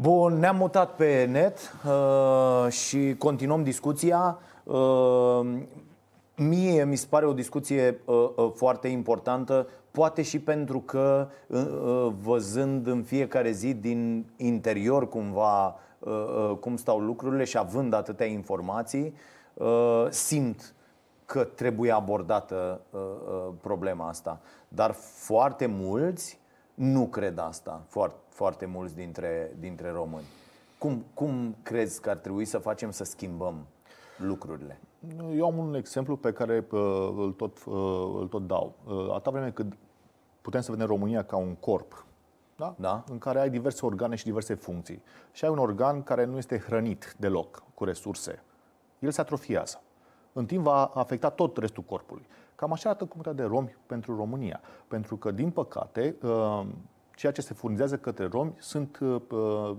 Bun, ne-am mutat pe net uh, și continuăm discuția. Uh, mie mi se pare o discuție uh, uh, foarte importantă, poate și pentru că uh, uh, văzând în fiecare zi din interior cumva uh, uh, cum stau lucrurile și având atâtea informații, uh, simt că trebuie abordată uh, uh, problema asta. Dar foarte mulți nu cred asta, foarte, foarte mulți dintre, dintre români. Cum, cum crezi că ar trebui să facem să schimbăm lucrurile? Eu am un exemplu pe care uh, îl tot, uh, îl tot dau. Uh, atâta vreme cât putem să vedem România ca un corp, da? Da. în care ai diverse organe și diverse funcții. Și ai un organ care nu este hrănit deloc cu resurse. El se atrofiază. În timp va afecta tot restul corpului. Cam așa arată comunitatea de romi pentru România. Pentru că, din păcate, uh, ceea ce se furnizează către romi sunt uh,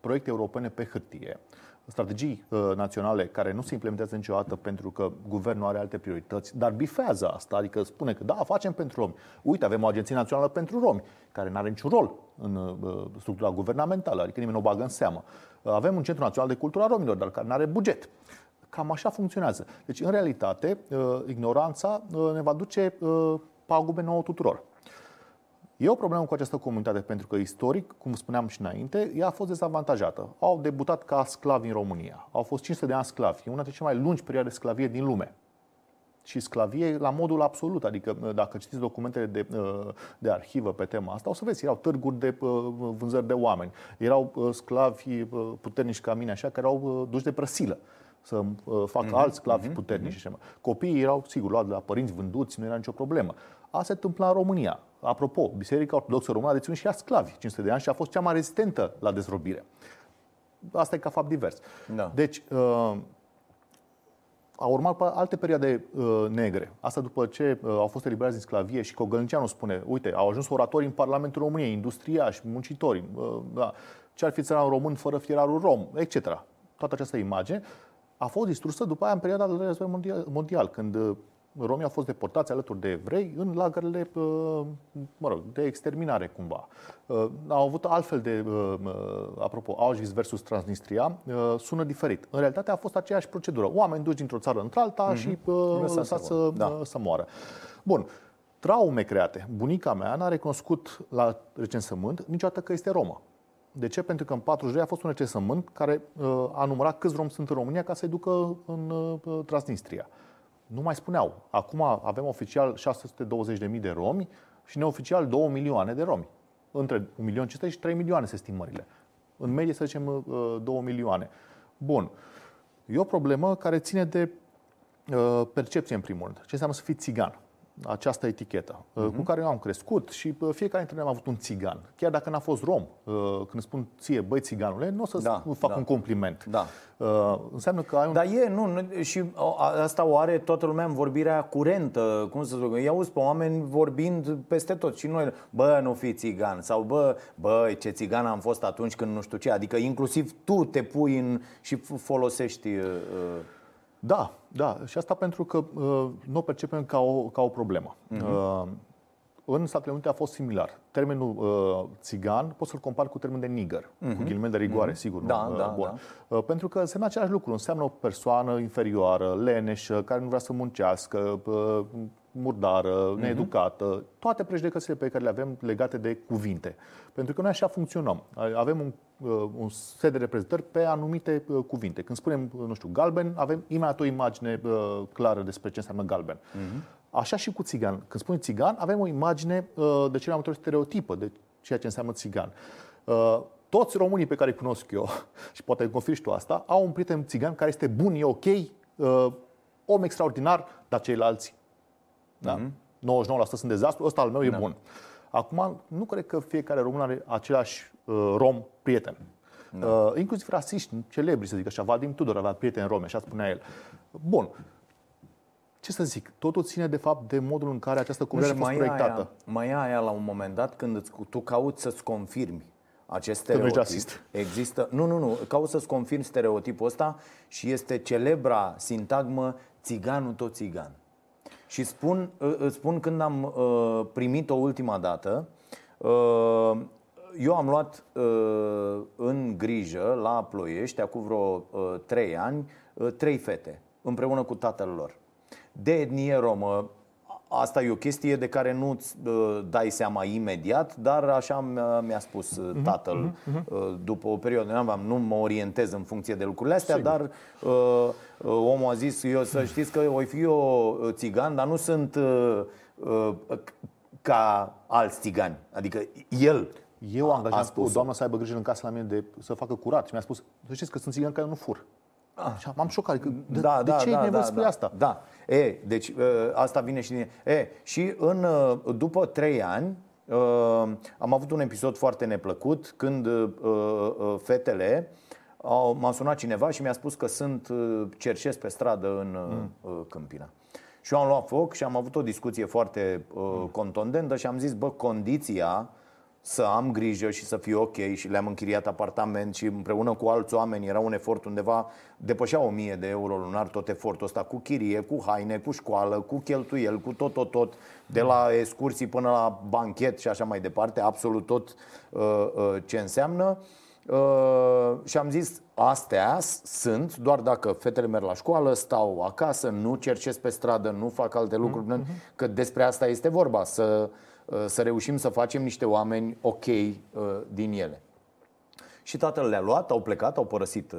proiecte europene pe hârtie, strategii uh, naționale care nu se implementează niciodată pentru că guvernul are alte priorități, dar bifează asta, adică spune că da, facem pentru romi. Uite, avem o agenție națională pentru romi, care nu are niciun rol în structura guvernamentală, adică nimeni nu o bagă în seamă. Avem un centru național de cultură a romilor, dar care nu are buget. Cam așa funcționează. Deci, în realitate, ignoranța ne va duce pagube nouă tuturor. E o problemă cu această comunitate pentru că istoric, cum spuneam și înainte, ea a fost dezavantajată. Au debutat ca sclavi în România. Au fost 500 de ani sclavi. E una dintre cele mai lungi perioade de sclavie din lume. Și sclavie la modul absolut. Adică dacă citiți documentele de, de arhivă pe tema asta, o să vezi, erau târguri de vânzări de oameni. Erau sclavi puternici ca mine, așa, care au duși de prăsilă să facă mm-hmm. alți sclavi mm-hmm. puternici. Mm-hmm. Copiii erau, sigur, luați de la părinți vânduți, nu era nicio problemă. Asta se întâmpla în România. Apropo, Biserica Ortodoxă Română a deținut și ea sclavi 500 de ani și a fost cea mai rezistentă la dezrobire. Asta e ca fapt divers. Da. Deci, uh, a urmat alte perioade uh, negre. Asta după ce uh, au fost eliberați din sclavie și Cogălnicianu spune, uite, au ajuns oratori în Parlamentul României, industriași, muncitori, uh, da, ce ar fi țăran român fără fierarul rom, etc. Toată această imagine a fost distrusă după aia în perioada de război mondial, mondial, când uh, romii au fost deportați alături de evrei în lagărele uh, mă rog, de exterminare cumva. Uh, au avut altfel de, apropo, Auschwitz versus Transnistria, sună diferit. În realitate a fost aceeași procedură. Oameni duși dintr-o țară într-alta mm-hmm. și lăsați să, da. să moară. Bun. Traume create. Bunica mea n-a recunoscut la recensământ niciodată că este romă. De ce? Pentru că în 42 a fost un recensământ care uh, a numărat câți romi sunt în România ca să-i ducă în uh, Transnistria. Nu mai spuneau. Acum avem oficial 620.000 de romi și neoficial 2 milioane de romi. Între 1 milion și 3 milioane se estimările. În medie, să zicem, 2 uh, milioane. Bun. E o problemă care ține de percepție, în primul rând. Ce înseamnă să fii țigan? Această etichetă uh-huh. cu mhm. care eu am crescut și uh, fiecare dintre noi am avut un țigan. Chiar dacă n-a fost rom, uh, când spun ție, băi țiganule, nu o să da, fac da. un compliment. Da. Uh, înseamnă că ai un... Dar e, nu, nu, și asta o are toată lumea în vorbirea curentă, cum să zic, i auzi pe oameni vorbind peste tot și noi, bă, nu fi țigan sau bă, bă, ce țigan am fost atunci când nu știu ce, adică inclusiv tu te pui în și folosești uh, da, da. Și asta pentru că uh, nu o percepem ca o, ca o problemă. Uh-huh. Uh, în Statele Unite a fost similar. Termenul uh, țigan poți să-l compari cu termenul de nigger, uh-huh. cu ghilimele de rigoare, uh-huh. sigur. Da, nu? da, uh, Bun. da. Uh, pentru că înseamnă același lucru. Înseamnă o persoană inferioară, leneșă, care nu vrea să muncească, uh, murdară, uh-huh. needucată, toate prejudecățile pe care le avem legate de cuvinte. Pentru că noi așa funcționăm. Avem un, uh, un set de reprezentări pe anumite uh, cuvinte. Când spunem, nu știu, galben, avem imediat o imagine uh, clară despre ce înseamnă galben. Uh-huh. Așa și cu țigan. Când spunem țigan, avem o imagine de cele mai multe stereotipă de ceea ce înseamnă țigan. Toți românii pe care îi cunosc eu, și poate confirmi tu asta, au un prieten țigan care este bun, e ok, om extraordinar, dar ceilalți da? Mm-hmm. 99% sunt dezastru, ăsta al meu e da. bun. Acum, nu cred că fiecare român are același uh, rom prieten. Da. Uh, inclusiv rasiști celebri, să zic așa. Vadim Tudor avea prieteni romi, așa spunea el. Bun. Ce să zic, totul ține de fapt de modul în care această comunitate a fost proiectată. Aia, mai e aia la un moment dat când îți, tu cauți să-ți confirmi acest stereotip. rasist. Există, nu, nu, nu, cauți să-ți confirmi stereotipul ăsta și este celebra sintagmă țiganul tot țigan. Și spun, îți spun când am uh, primit-o ultima dată, uh, eu am luat uh, în grijă la Ploiești, acum vreo uh, trei ani, uh, trei fete, împreună cu tatăl lor. De etnie romă, Asta e o chestie de care nu-ți uh, dai seama imediat, dar așa mi-a spus uh, mhm, tatăl uh-huh, uh, după o perioadă. Nu mă orientez în funcție de lucrurile astea, Sigur. dar uh, uh, omul a zis, eu să știți că voi fi eu țigan, dar nu sunt uh, uh, ca alți țigani. Adică el eu am angajat o doamnă să aibă grijă în casă la mine de să facă curat și mi-a spus, să știți că sunt țigani care nu fur. Ah. Și m-am șocat. Că de, da, de da, ce da, e da, spre da, asta? Da. E, deci asta vine și din... E, și în, după trei ani am avut un episod foarte neplăcut când fetele m-a sunat cineva și mi-a spus că sunt cerșesc pe stradă în mm. Câmpina. Și eu am luat foc și am avut o discuție foarte uh, contondentă și am zis, bă, condiția să am grijă și să fiu ok și le-am închiriat apartament și împreună cu alți oameni era un efort undeva depășea 1000 de euro lunar tot efortul ăsta cu chirie, cu haine, cu școală, cu cheltuiel, cu tot, tot, tot de la excursii până la banchet și așa mai departe, absolut tot uh, uh, ce înseamnă uh, și am zis astea sunt doar dacă fetele merg la școală, stau acasă, nu cercesc pe stradă, nu fac alte lucruri, mm-hmm. că despre asta este vorba, să Uh, să reușim să facem niște oameni ok uh, din ele. Și tatăl le-a luat, au plecat, au părăsit uh,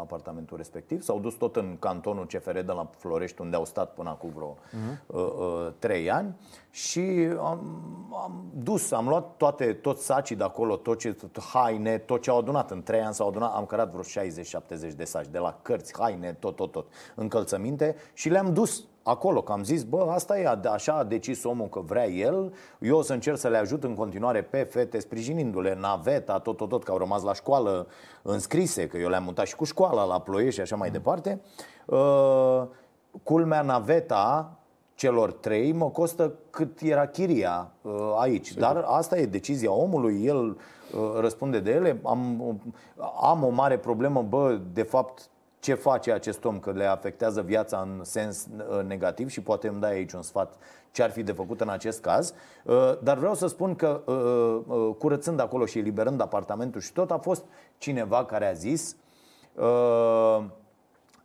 apartamentul respectiv, s-au dus tot în cantonul CFR de la Florești, unde au stat până acum vreo uh-huh. trei ani și am, am dus, am luat toate, tot sacii de acolo, tot ce, tot haine, tot ce au adunat. În trei ani s-au adunat, am cărat vreo 60-70 de saci, de la cărți, haine, tot, tot, tot, încălțăminte și le-am dus acolo, că am zis, bă, asta e, așa a decis omul că vrea el, eu o să încerc să le ajut în continuare pe fete, sprijinindu-le, naveta, tot, tot, tot, că au rămas la școală înscrise, că eu le-am mutat și cu școala la Ploiești și așa mai departe. Uh, culmea naveta celor trei mă costă cât era chiria uh, aici. Sigur. Dar asta e decizia omului, el uh, răspunde de ele. Am, am o mare problemă, bă, de fapt ce face acest om, că le afectează viața în sens uh, negativ și poate îmi dai aici un sfat ce ar fi de făcut în acest caz. Uh, dar vreau să spun că uh, curățând acolo și eliberând apartamentul și tot, a fost cineva care a zis,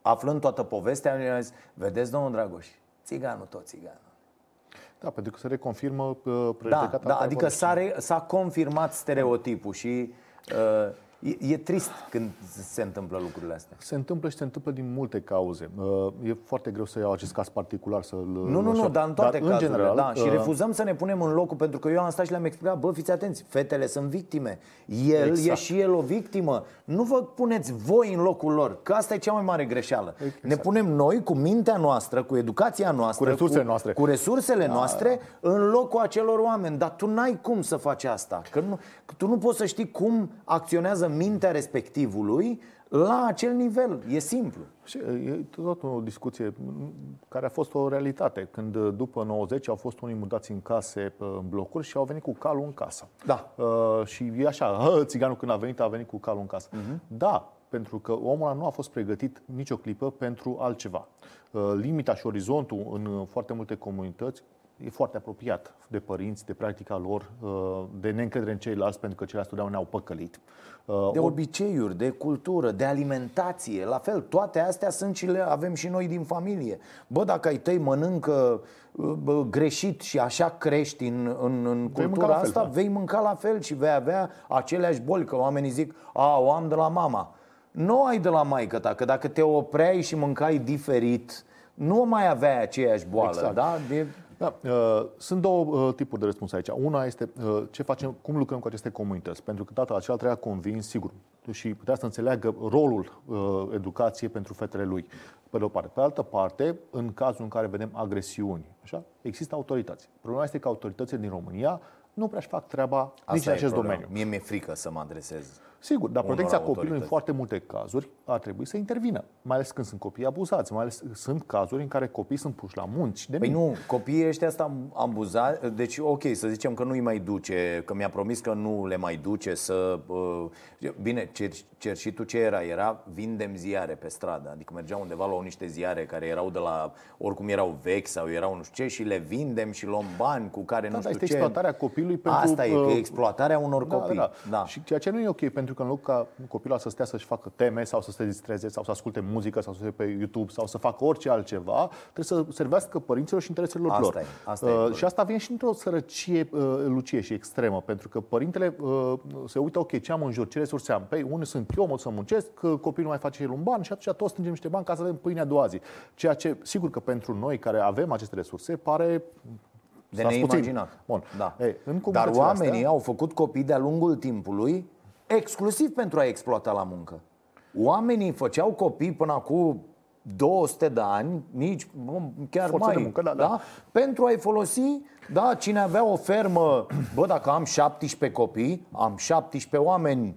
aflând toată povestea, a zis, vedeți, domnul Dragoș, țiganul tot țiganul. Da, pentru că se reconfirmă uh, Da, da adică s-a, re, s-a confirmat stereotipul și uh, E, e trist când se întâmplă lucrurile astea. Se întâmplă și se întâmplă din multe cauze. Uh, e foarte greu să iau acest caz particular să-l Nu, nu, nu, dar în toate dar, cazurile, în general, da. Și uh, refuzăm să ne punem în locul, pentru că eu am stat și le-am explicat, bă, fiți atenți, fetele sunt victime. El exact. e și el o victimă. Nu vă puneți voi în locul lor, că asta e cea mai mare greșeală. Exact. Ne punem noi cu mintea noastră, cu educația noastră, cu resursele cu, noastre, cu resursele da. noastre în locul acelor oameni. Dar tu n-ai cum să faci asta. Că nu, tu nu poți să știi cum acționează mintea respectivului la acel nivel. E simplu. Și e tot o discuție care a fost o realitate. Când după 90 au fost unii mutați în case, în blocuri și au venit cu calul în casă. Da. Uh, și e așa, țiganul când a venit, a venit cu calul în casă. Uh-huh. Da, pentru că omul ăla nu a fost pregătit nicio clipă pentru altceva. Uh, limita și orizontul în foarte multe comunități e foarte apropiat de părinți, de practica lor, uh, de neîncredere în ceilalți, pentru că ceilalți totdeauna ne-au păcălit. Uh, de obiceiuri, de cultură, de alimentație, la fel, toate astea sunt și le avem și noi din familie. Bă, dacă ai tăi mănâncă uh, bă, greșit și așa crești în, în, în cultura fel, asta, da. vei mânca la fel și vei avea aceleași boli, că oamenii zic, a, o am de la mama. Nu ai de la maică ta, că dacă te opreai și mâncai diferit, nu mai aveai aceeași boală, exact. da? De da, uh, sunt două uh, tipuri de răspuns aici. Una este uh, ce facem, cum lucrăm cu aceste comunități. Pentru că tatăl acela trebuia convins, sigur, și putea să înțeleagă rolul uh, educației pentru fetele lui, pe de o parte. Pe altă parte, în cazul în care vedem agresiuni, așa, există autorități. Problema este că autoritățile din România nu prea își fac treaba Asta nici în acest domeniu. Mie mi-e frică să mă adresez Sigur, dar unor protecția copilului în autorități. foarte multe cazuri ar trebui să intervină, mai ales când sunt copii abuzați, mai ales sunt cazuri în care copiii sunt puși la munci de Păi mici. nu, copiii ăștia asta ambuzați, deci ok, să zicem că nu-i mai duce, că mi-a promis că nu le mai duce să... uh, Bine, cer, cer și tu ce era? Era vindem ziare pe stradă, adică mergeam undeva la niște ziare care erau de la, oricum erau vechi sau erau nu știu ce și le vindem și luăm bani cu care nu Da, dar știu este ce. exploatarea copilului pentru... Asta e, că uh, e exploatarea unor copii. Da, Da. Și ceea ce nu e ok, pentru că în loc ca copilul să stea să-și facă teme sau să se distreze sau să asculte muzică sau să se pe YouTube sau să facă orice altceva, trebuie să servească părinților și intereselor Asta lor. e, asta e Uh, problema. și asta vine și într-o sărăcie uh, lucie și extremă, pentru că părintele uh, se uită, ok, ce am în jur, ce resurse am? Păi, unde sunt eu, mă să muncesc, că copilul nu mai face el un ban și atunci toți strângem niște bani ca să avem pâinea a doua zi. Ceea ce, sigur că pentru noi care avem aceste resurse, pare De stați puțin. neimaginat. Bun. Da. Ei, în Dar comunitățile oamenii astea- au făcut copii de-a lungul timpului exclusiv pentru a exploata la muncă. Oamenii făceau copii până acum 200 de ani, nici bă, chiar Forță mai, de muncă, da, da. pentru a-i folosi, da, cine avea o fermă, bă, dacă am 17 copii, am 17 oameni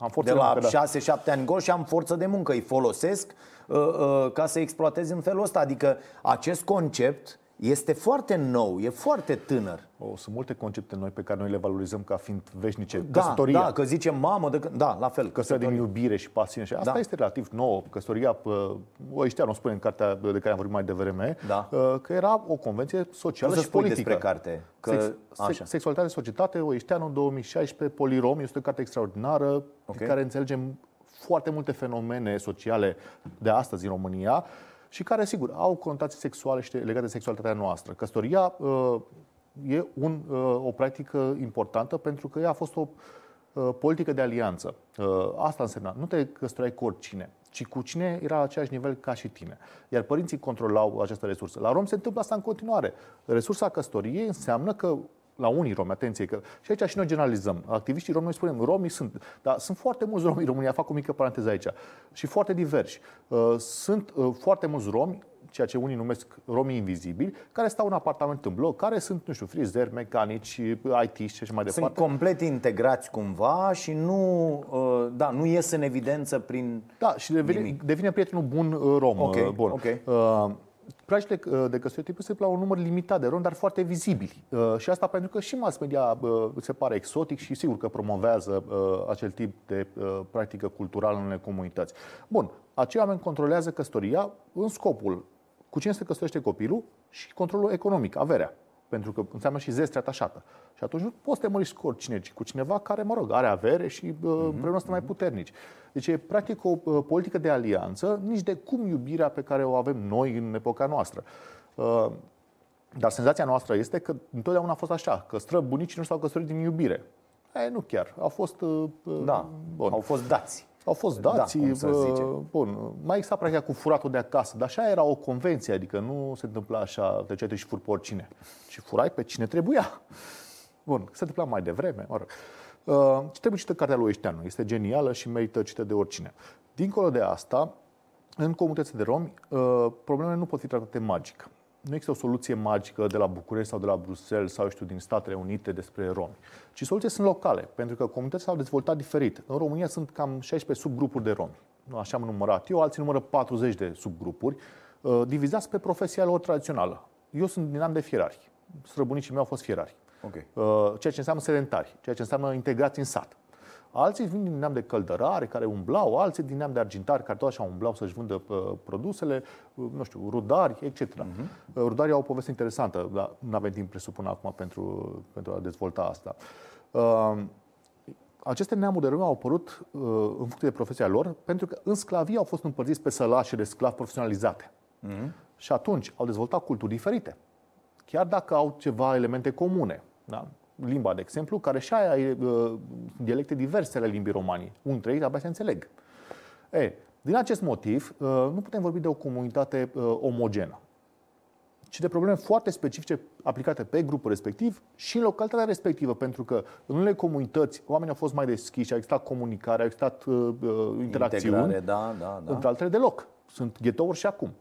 Am forță de de la muncă, da. 6-7 ani gol și am forță de muncă. Îi folosesc uh, uh, ca să exploatez în felul ăsta. Adică acest concept este foarte nou, e foarte tânăr. O, sunt multe concepte noi pe care noi le valorizăm ca fiind veșnice. Da, Căsătoria, da, că zicem mamă, de când... da, la fel. căsătoria din iubire și pasiune. Și asta Da. este relativ nouă. Căsătoria, pă, Oișteanu spune în cartea de care am vorbit mai devreme, Da. uh, că era o convenție socială Cum să și spui politică. despre carte? Că, Sex, așa. sex, sexualitate și societate, Oișteanu, 2016, Polirom, este o carte extraordinară Ok. okay. care înțelegem foarte multe fenomene sociale de astăzi în România și care, sigur, au conotații sexuale și legate de sexualitatea noastră. Căsătoria uh, e un, uh, o practică importantă pentru că ea a fost o uh, politică de alianță. Uh, asta însemna, nu te căsătoreai cu oricine, ci cu cine era la același nivel ca și tine. Iar părinții controlau această resursă. La rom se întâmplă asta în continuare. Resursa căsătoriei înseamnă că la unii romi, atenție, că și aici și noi generalizăm. Activiștii romi, noi spunem, romii sunt, dar sunt foarte mulți romi în România, fac o mică paranteză aici, și foarte diversi. Uh, Sunt uh, foarte mulți romi, ceea ce unii numesc romii invizibili, care stau în apartament în bloc, care sunt, nu știu, frizeri, mecanici, IT și așa mai Sunt departe. complet integrați cumva și nu, uh, da, nu ies în evidență prin... Da, și devine, Nimic. devine prietenul bun uh, rom. Ok, uh, bun. ok. Uh, Practicile uh, de căsătorie trebuie să la un număr limitat de romi, dar foarte vizibili. Uh, Și asta pentru că și mass media uh, se pare exotic și sigur că promovează uh, acel tip de uh, practică culturală în unele comunități. Bun, acei oameni controlează căsătoria în scopul cu cine se căsătorește copilul și controlul economic, averea. Pentru că înseamnă și zestre atașată. Și atunci nu poți să te măriți cu oricine, ci cu cineva care, mă rog, are avere și uh, împreună sunt mai puternici. Deci e practic o uh, politică de alianță, nici de cum iubirea pe care o avem noi în epoca noastră. Uh, dar senzația noastră este că întotdeauna a fost așa, că străbunicii nu s-au căsătorit din iubire. E, nu chiar. Au fost... uh, uh, Da, bun. au fost dați. Au fost dați, Da, cum să bă, zice. bun, mai exista practic cu furatul de acasă, dar așa era o convenție, adică nu se întâmpla așa, de ce și fur pe oricine, ci furai pe cine trebuia. Bun, se întâmpla mai devreme, mă rog. Uh, ce trebuie cită cartea lui Oișteanu, este genială și merită cită de oricine. Dincolo de asta, în comunitățile de romi, uh, problemele nu pot fi tratate magic. Nu există o soluție magică de la București sau de la Bruxelles sau, eu știu, din Statele Unite despre romi. Ci soluțiile sunt locale, pentru că comunitățile s-au dezvoltat diferit. În România sunt cam 16 subgrupuri de romi. Nu, Așa am numărat eu, alții numără 40 de subgrupuri, uh, divizați pe profesia lor tradițională. Eu sunt din an de fierari. Străbunicii mei au fost fierari. Ok. Uh, ceea ce înseamnă sedentari, ceea ce înseamnă integrați în sat. Alții vin din neam de căldărare, care umblau, alții din neam de argintari, care tot așa umblau să-și vândă uh, produsele, uh, nu știu, rudari, etc. Uh-huh. Rudarii au o poveste interesantă, dar nu avem timp, presupun, acum pentru, pentru a dezvolta asta. Uh, aceste neamuri de romi au apărut uh, în funcție de profesia lor, pentru că în sclavie au fost împărțiți pe sălași de sclavi profesionalizate. Uh-huh. Și atunci au dezvoltat culturi diferite chiar dacă au ceva elemente comune. Da? Limba, de exemplu, care și aia e uh, dialecte diverse ale limbii romanii. Un dintre ei abia se înțeleg. E, din acest motiv, uh, nu putem vorbi de o comunitate uh, omogenă, ci de probleme foarte specifice aplicate pe grupul respectiv și în localitatea respectivă, pentru că în unele comunități oamenii au fost mai deschiși, a existat comunicare, au existat uh, uh, interacțiuni, Integrare, da, da, da. între altele deloc. Sunt ghetouri și acum.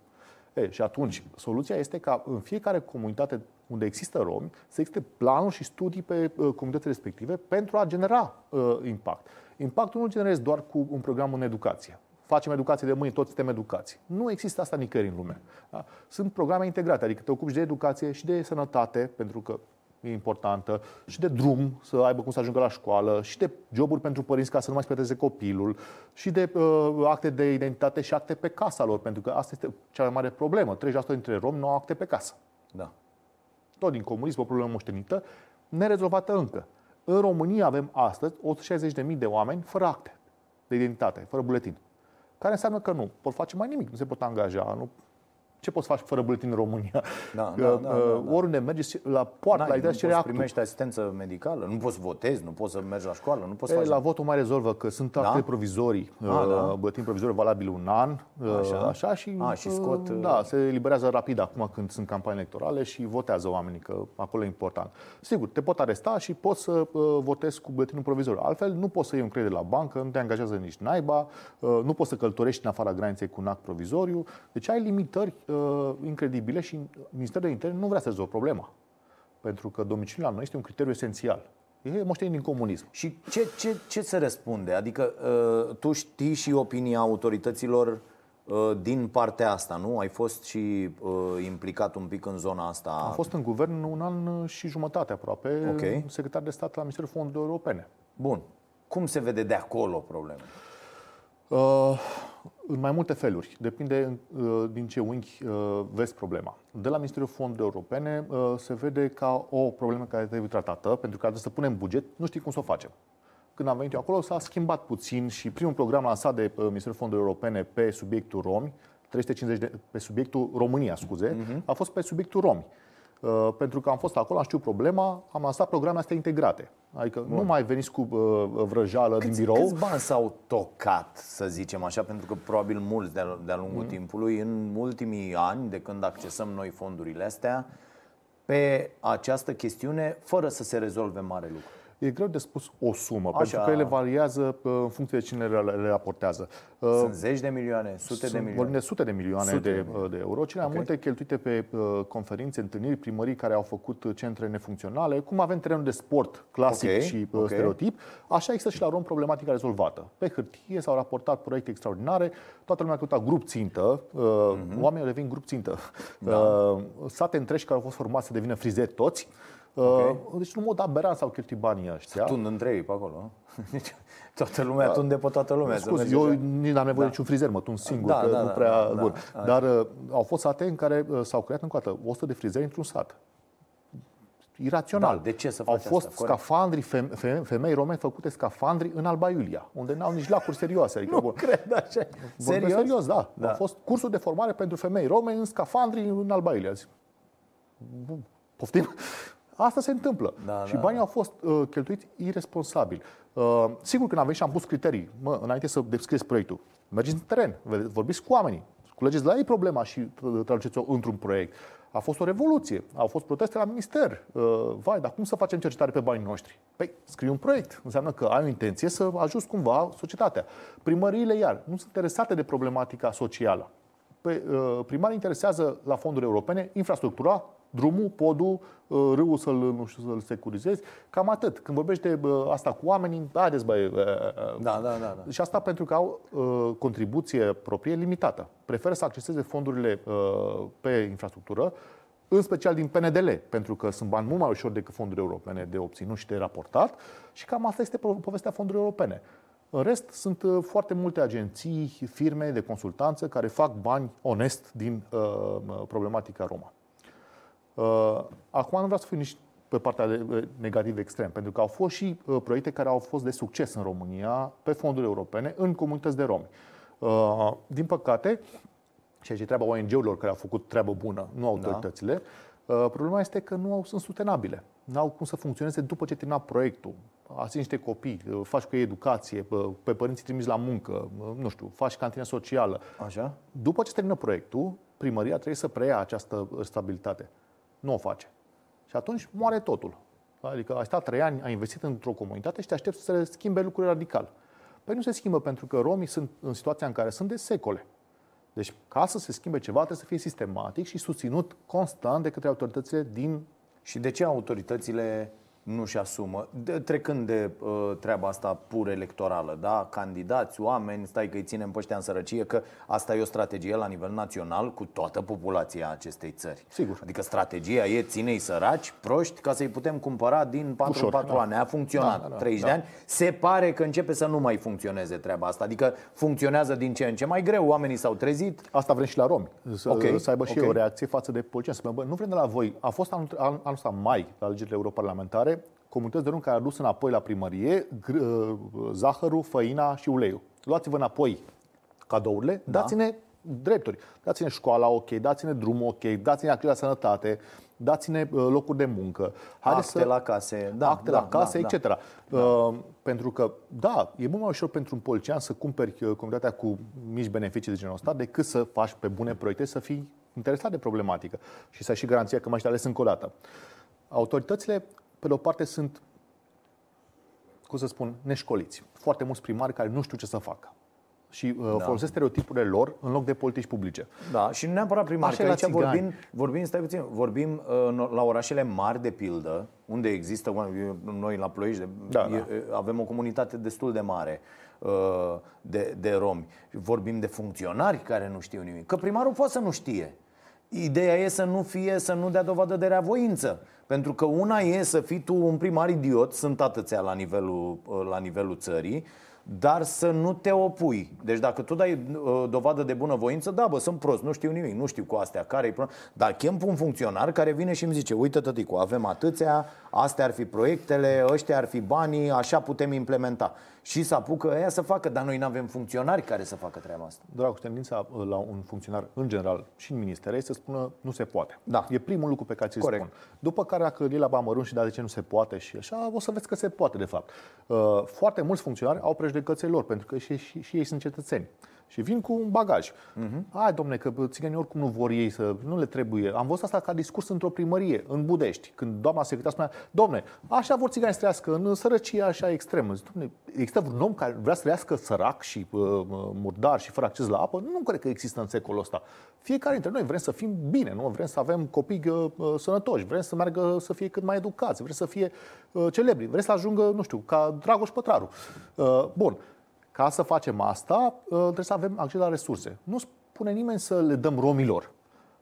E, și atunci, soluția este ca în fiecare comunitate unde există romi, să existe planuri și studii pe uh, comunitățile respective pentru a genera uh, impact. Impactul nu generezi doar cu un program în educație. Facem educație de mâini, toți suntem educați. Nu există asta nicăieri în lume. Da? Sunt programe integrate, adică te ocupi și de educație și de sănătate, pentru că e importantă, și de drum, să aibă cum să ajungă la școală, și de joburi pentru părinți ca să nu mai speteze copilul, și de uh, acte de identitate și acte pe casa lor, pentru că asta este cea mai mare problemă. 30% dintre romi nu au acte pe casă. Da. Tot din comunism, o problemă moștenită, nerezolvată încă. În România avem astăzi 160.000 de oameni fără acte de identitate, fără buletin. Care înseamnă că nu pot face mai nimic, nu se pot angaja, nu ce poți face fără buletin în România? Da, da, da, da, da. Oriunde mergi la poartă, la ideea cere actul. primești asistență medicală, nu poți votezi, nu poți să mergi la școală, nu poți e, face... La votul mai rezolvă că sunt acte da? provizorii, A, da? buletin provizoriu valabil un an, așa, așa și, A, și scot... Da, se eliberează rapid acum când sunt campanii electorale și votează oamenii, că acolo e important. Sigur, te pot aresta și poți să votezi cu buletinul provizoriu. Altfel, nu poți să iei un credit la bancă, nu te angajează nici naiba, nu poți să călătorești în afara graniței cu un act provizoriu. Deci ai limitări incredibile credibile și Ministerul de Interne nu vrea să rezolvă problema. Pentru că domiciliul la noi este un criteriu esențial. E moștenit din comunism. Și ce, ce, ce se răspunde? Adică uh, tu știi și opinia autorităților uh, din partea asta, nu? Ai fost și uh, implicat un pic în zona asta? Am fost în guvern un an și jumătate aproape, okay. secretar de stat la Ministerul Fondurilor Europene. Bun. Cum se vede de acolo problema? Uh, în mai multe feluri. Depinde uh, din ce unghi uh, vezi problema. De la Ministerul Fondurilor Europene uh, se vede ca o problemă care trebuie tratată, pentru că trebuie să punem buget, nu știi cum să o facem. Când am venit eu acolo, s-a schimbat puțin și primul program lansat de Ministerul Fondurilor Europene pe subiectul romi, 350 de, pe subiectul România, scuze, uh-huh. a fost pe subiectul romi. Uh, pentru că am fost acolo, am știut problema, am lansat programe astea integrate. Adică Bun. nu mai veniți cu uh, vrăjală câți, din birou. Câți bani s-au tocat, să zicem așa, pentru că probabil mulți de-a, de lungul mm. timpului, în ultimii ani, de când accesăm noi fondurile astea, pe această chestiune, fără să se rezolve mare lucru. E greu de spus o sumă, Așa. pentru că ele variază în funcție de cine le, le raportează. Uh, Sunt zeci de milioane, sute Sunt, de milioane? Vorbim de sute de milioane sute de, de, de euro. Cele okay. mai multe cheltuite pe uh, conferințe, întâlniri, primării care au făcut centre nefuncționale. Cum avem terenul de sport clasic okay. și uh, okay. stereotip, așa există și la Rom problematica rezolvată. Pe hârtie s-au raportat proiecte extraordinare, toată lumea a căutat grup țintă, uh-huh. oamenii devin grup țintă. Da. Uh, sate întregi care au fost formați să devină frizeri toți. Okay. Uh, deci, în mod aberant s-au cheltuit banii ăștia. Tund între ei pe acolo. Deci, toată lumea da. tunde pe toată lumea. Scuze, eu nici n-am nevoie da. de niciun frizer, mă tund singur, da, că da, nu da, prea da, bun. Da, Dar uh, au fost sate în care uh, s-au creat încă o dată 100 de frizeri într-un sat. Irațional. Da, de ce să Au fost asta? scafandri, femei, femei rome făcute scafandri în Alba Iulia, unde n-au nici lacuri serioase. Adică, nu bun. cred așa. Serios? serios, da. da. Au fost cursuri de formare pentru femei rome în scafandri în Alba Iulia. Bun. Poftim? Asta se întâmplă. Da, și da, banii da. au fost uh, cheltuiți irresponsabil. Uh, sigur, când am venit și am pus criterii, mă, înainte să descrieți proiectul, mergeți în teren, vorbiți cu oamenii, culegeți la ei problema și uh, traduceți-o într-un proiect. A fost o revoluție, au fost proteste la minister. Uh, vai, dar cum să facem cercetare pe banii noștri? Păi, scrii un proiect. Înseamnă că ai o intenție să ajuți cumva societatea. Primăriile, iar, nu sunt interesate de problematica socială. Păi, uh, primarii interesează la fonduri europene infrastructura, drumul, podul, uh, râul să-l, nu știu, să-l securizezi. Cam atât. Când vorbești de asta cu oamenii, haideți băi. Da, da, da, da. Și asta pentru că au uh, contribuție proprie limitată. Preferă să acceseze fondurile uh, pe infrastructură, în special din PNDL, pentru că sunt bani mult mai ușor decât fonduri europene de obținut și de raportat. Și cam asta este povestea fondurilor europene. În rest, sunt uh, foarte multe agenții, firme de consultanță care fac bani onest din uh, problematica Roma. Uh, acum nu vreau să fiu nici pe partea de, uh, negativ extrem, pentru că au fost și uh, proiecte care au fost de succes în România pe fonduri europene în comunități de romi. Uh, din păcate, și aici e treaba ONG-urilor care au făcut treabă bună, nu autoritățile, da. uh, problema este că nu au, sunt sustenabile. Nu au cum să funcționeze după ce termina proiectul. Ați niște copii, uh, faci cu ei educație, pe părinții trimiți la muncă, nu știu, faci cantină socială. Așa? După ce termină proiectul, primăria trebuie să preia această stabilitate. Nu o face. Și atunci moare totul. Adică ai stat trei ani, ai investit într-o comunitate și te aștepți să se schimbe lucrurile radical. Păi nu se schimbă pentru că romii sunt în situația în care sunt de secole. Deci, ca să se schimbe ceva, trebuie să fie sistematic și susținut constant de către autoritățile din Și de ce autoritățile nu-și asumă, de, trecând de uh, treaba asta pur electorală, da? candidați, oameni, stai că îi ținem pe ăștia în sărăcie, că asta e o strategie la nivel național cu toată populația acestei țări. Sigur. Adică strategia e ține-i săraci, proști, ca să-i putem cumpăra din 4 4 da. ani. A funcționat Da, da, da, 30 da. de ani. Se pare că începe să nu mai funcționeze treaba asta. Adică funcționează din ce în ce mai greu. Oamenii s-au trezit. Asta vrem și la romi, să, Ok, să aibă și ok. o reacție față de poliție. Să spună, bă, nu vrem de la voi. A fost anul, anul anul ăsta mai, la alegerile europarlamentare, comunități de romi care au dus înapoi la primărie gr- uh, zahărul, făina și uleiul. Luați-vă înapoi cadourile, Da. dați-ne drepturi. Dați-ne școala ok, dați-ne drumul ok, dați-ne acces la sănătate, dați-ne uh, locuri de muncă. Acte la case. Da, acte da, la case, da, etc. Uh, pentru că, da, e mult mai ușor pentru un polițian să cumperi uh, comunitatea cu mici beneficii de genul ăsta decât să faci pe bune proiecte, să fii interesat de problematică și să ai și garanția că mai ești ales încă o dată. Autoritățile, pe de o parte, sunt, cum să spun, neșcoliți. Foarte mulți primari care nu știu ce să facă. Și uh, Da. folosesc stereotipurile lor în loc de politici publice. Da, și nu neapărat primari, Așa că e la aici țigani. vorbim, vorbim, stai puțin, vorbim uh, no- la orașele mari de pildă, unde există, oameni- noi la Ploiești de, Da, e- e- avem o comunitate destul de mare uh, de, de romi. Vorbim de funcționari care nu știu nimic. Că primarul poate să nu știe. Ideea e să nu fie, să nu dea dovadă de reavoință. Pentru că una e să fii tu un primar idiot, sunt atâția la nivelul, uh, la nivelul țării, dar să nu te opui. Deci dacă tu dai uh, dovadă de bunăvoință, da, bă, sunt prost, nu știu nimic, nu știu cu astea care e problemă. Dar chem pe un funcționar care vine și îmi zice, uite tăticu, avem atâția, astea ar fi proiectele, ăștia ar fi banii, așa putem implementa. Și să apucă ea să facă, dar noi nu avem funcționari care să facă treaba asta. Doar cu tendința uh, la un funcționar, în general, și în ministere, este să spună nu se poate. Da. E primul lucru pe care ți-l Corect. spun. După care, dacă îl iei la bamărând și da de ce nu se poate și așa, o să vezi că se poate, de fapt. Uh, Foarte mulți funcționari au prejudecățile lor, pentru că și, și, și ei sunt cetățeni. Și vin cu un bagaj. Uh-huh. Hai, domne, că țiganii oricum nu vor ei să... Nu le trebuie. Am văzut asta ca discurs într-o primărie, în Budești, când doamna secretar spunea, domne, așa vor țiganii să trăiască, în sărăcie așa extremă. Zic, domne, există un om care vrea să trăiască sărac și uh, murdar și fără acces la apă? Nu cred că există în secolul ăsta. Fiecare dintre noi vrem să fim bine, nu? Vrem să avem copii uh, sănătoși, vrem să meargă să fie cât mai educați, vrem să fie uh, celebri, vrem să ajungă, nu știu, ca Dragoș Pătraru. Uh, bun. Ca să facem asta, uh, trebuie să avem acces la resurse. Nu spune nimeni să le dăm romilor,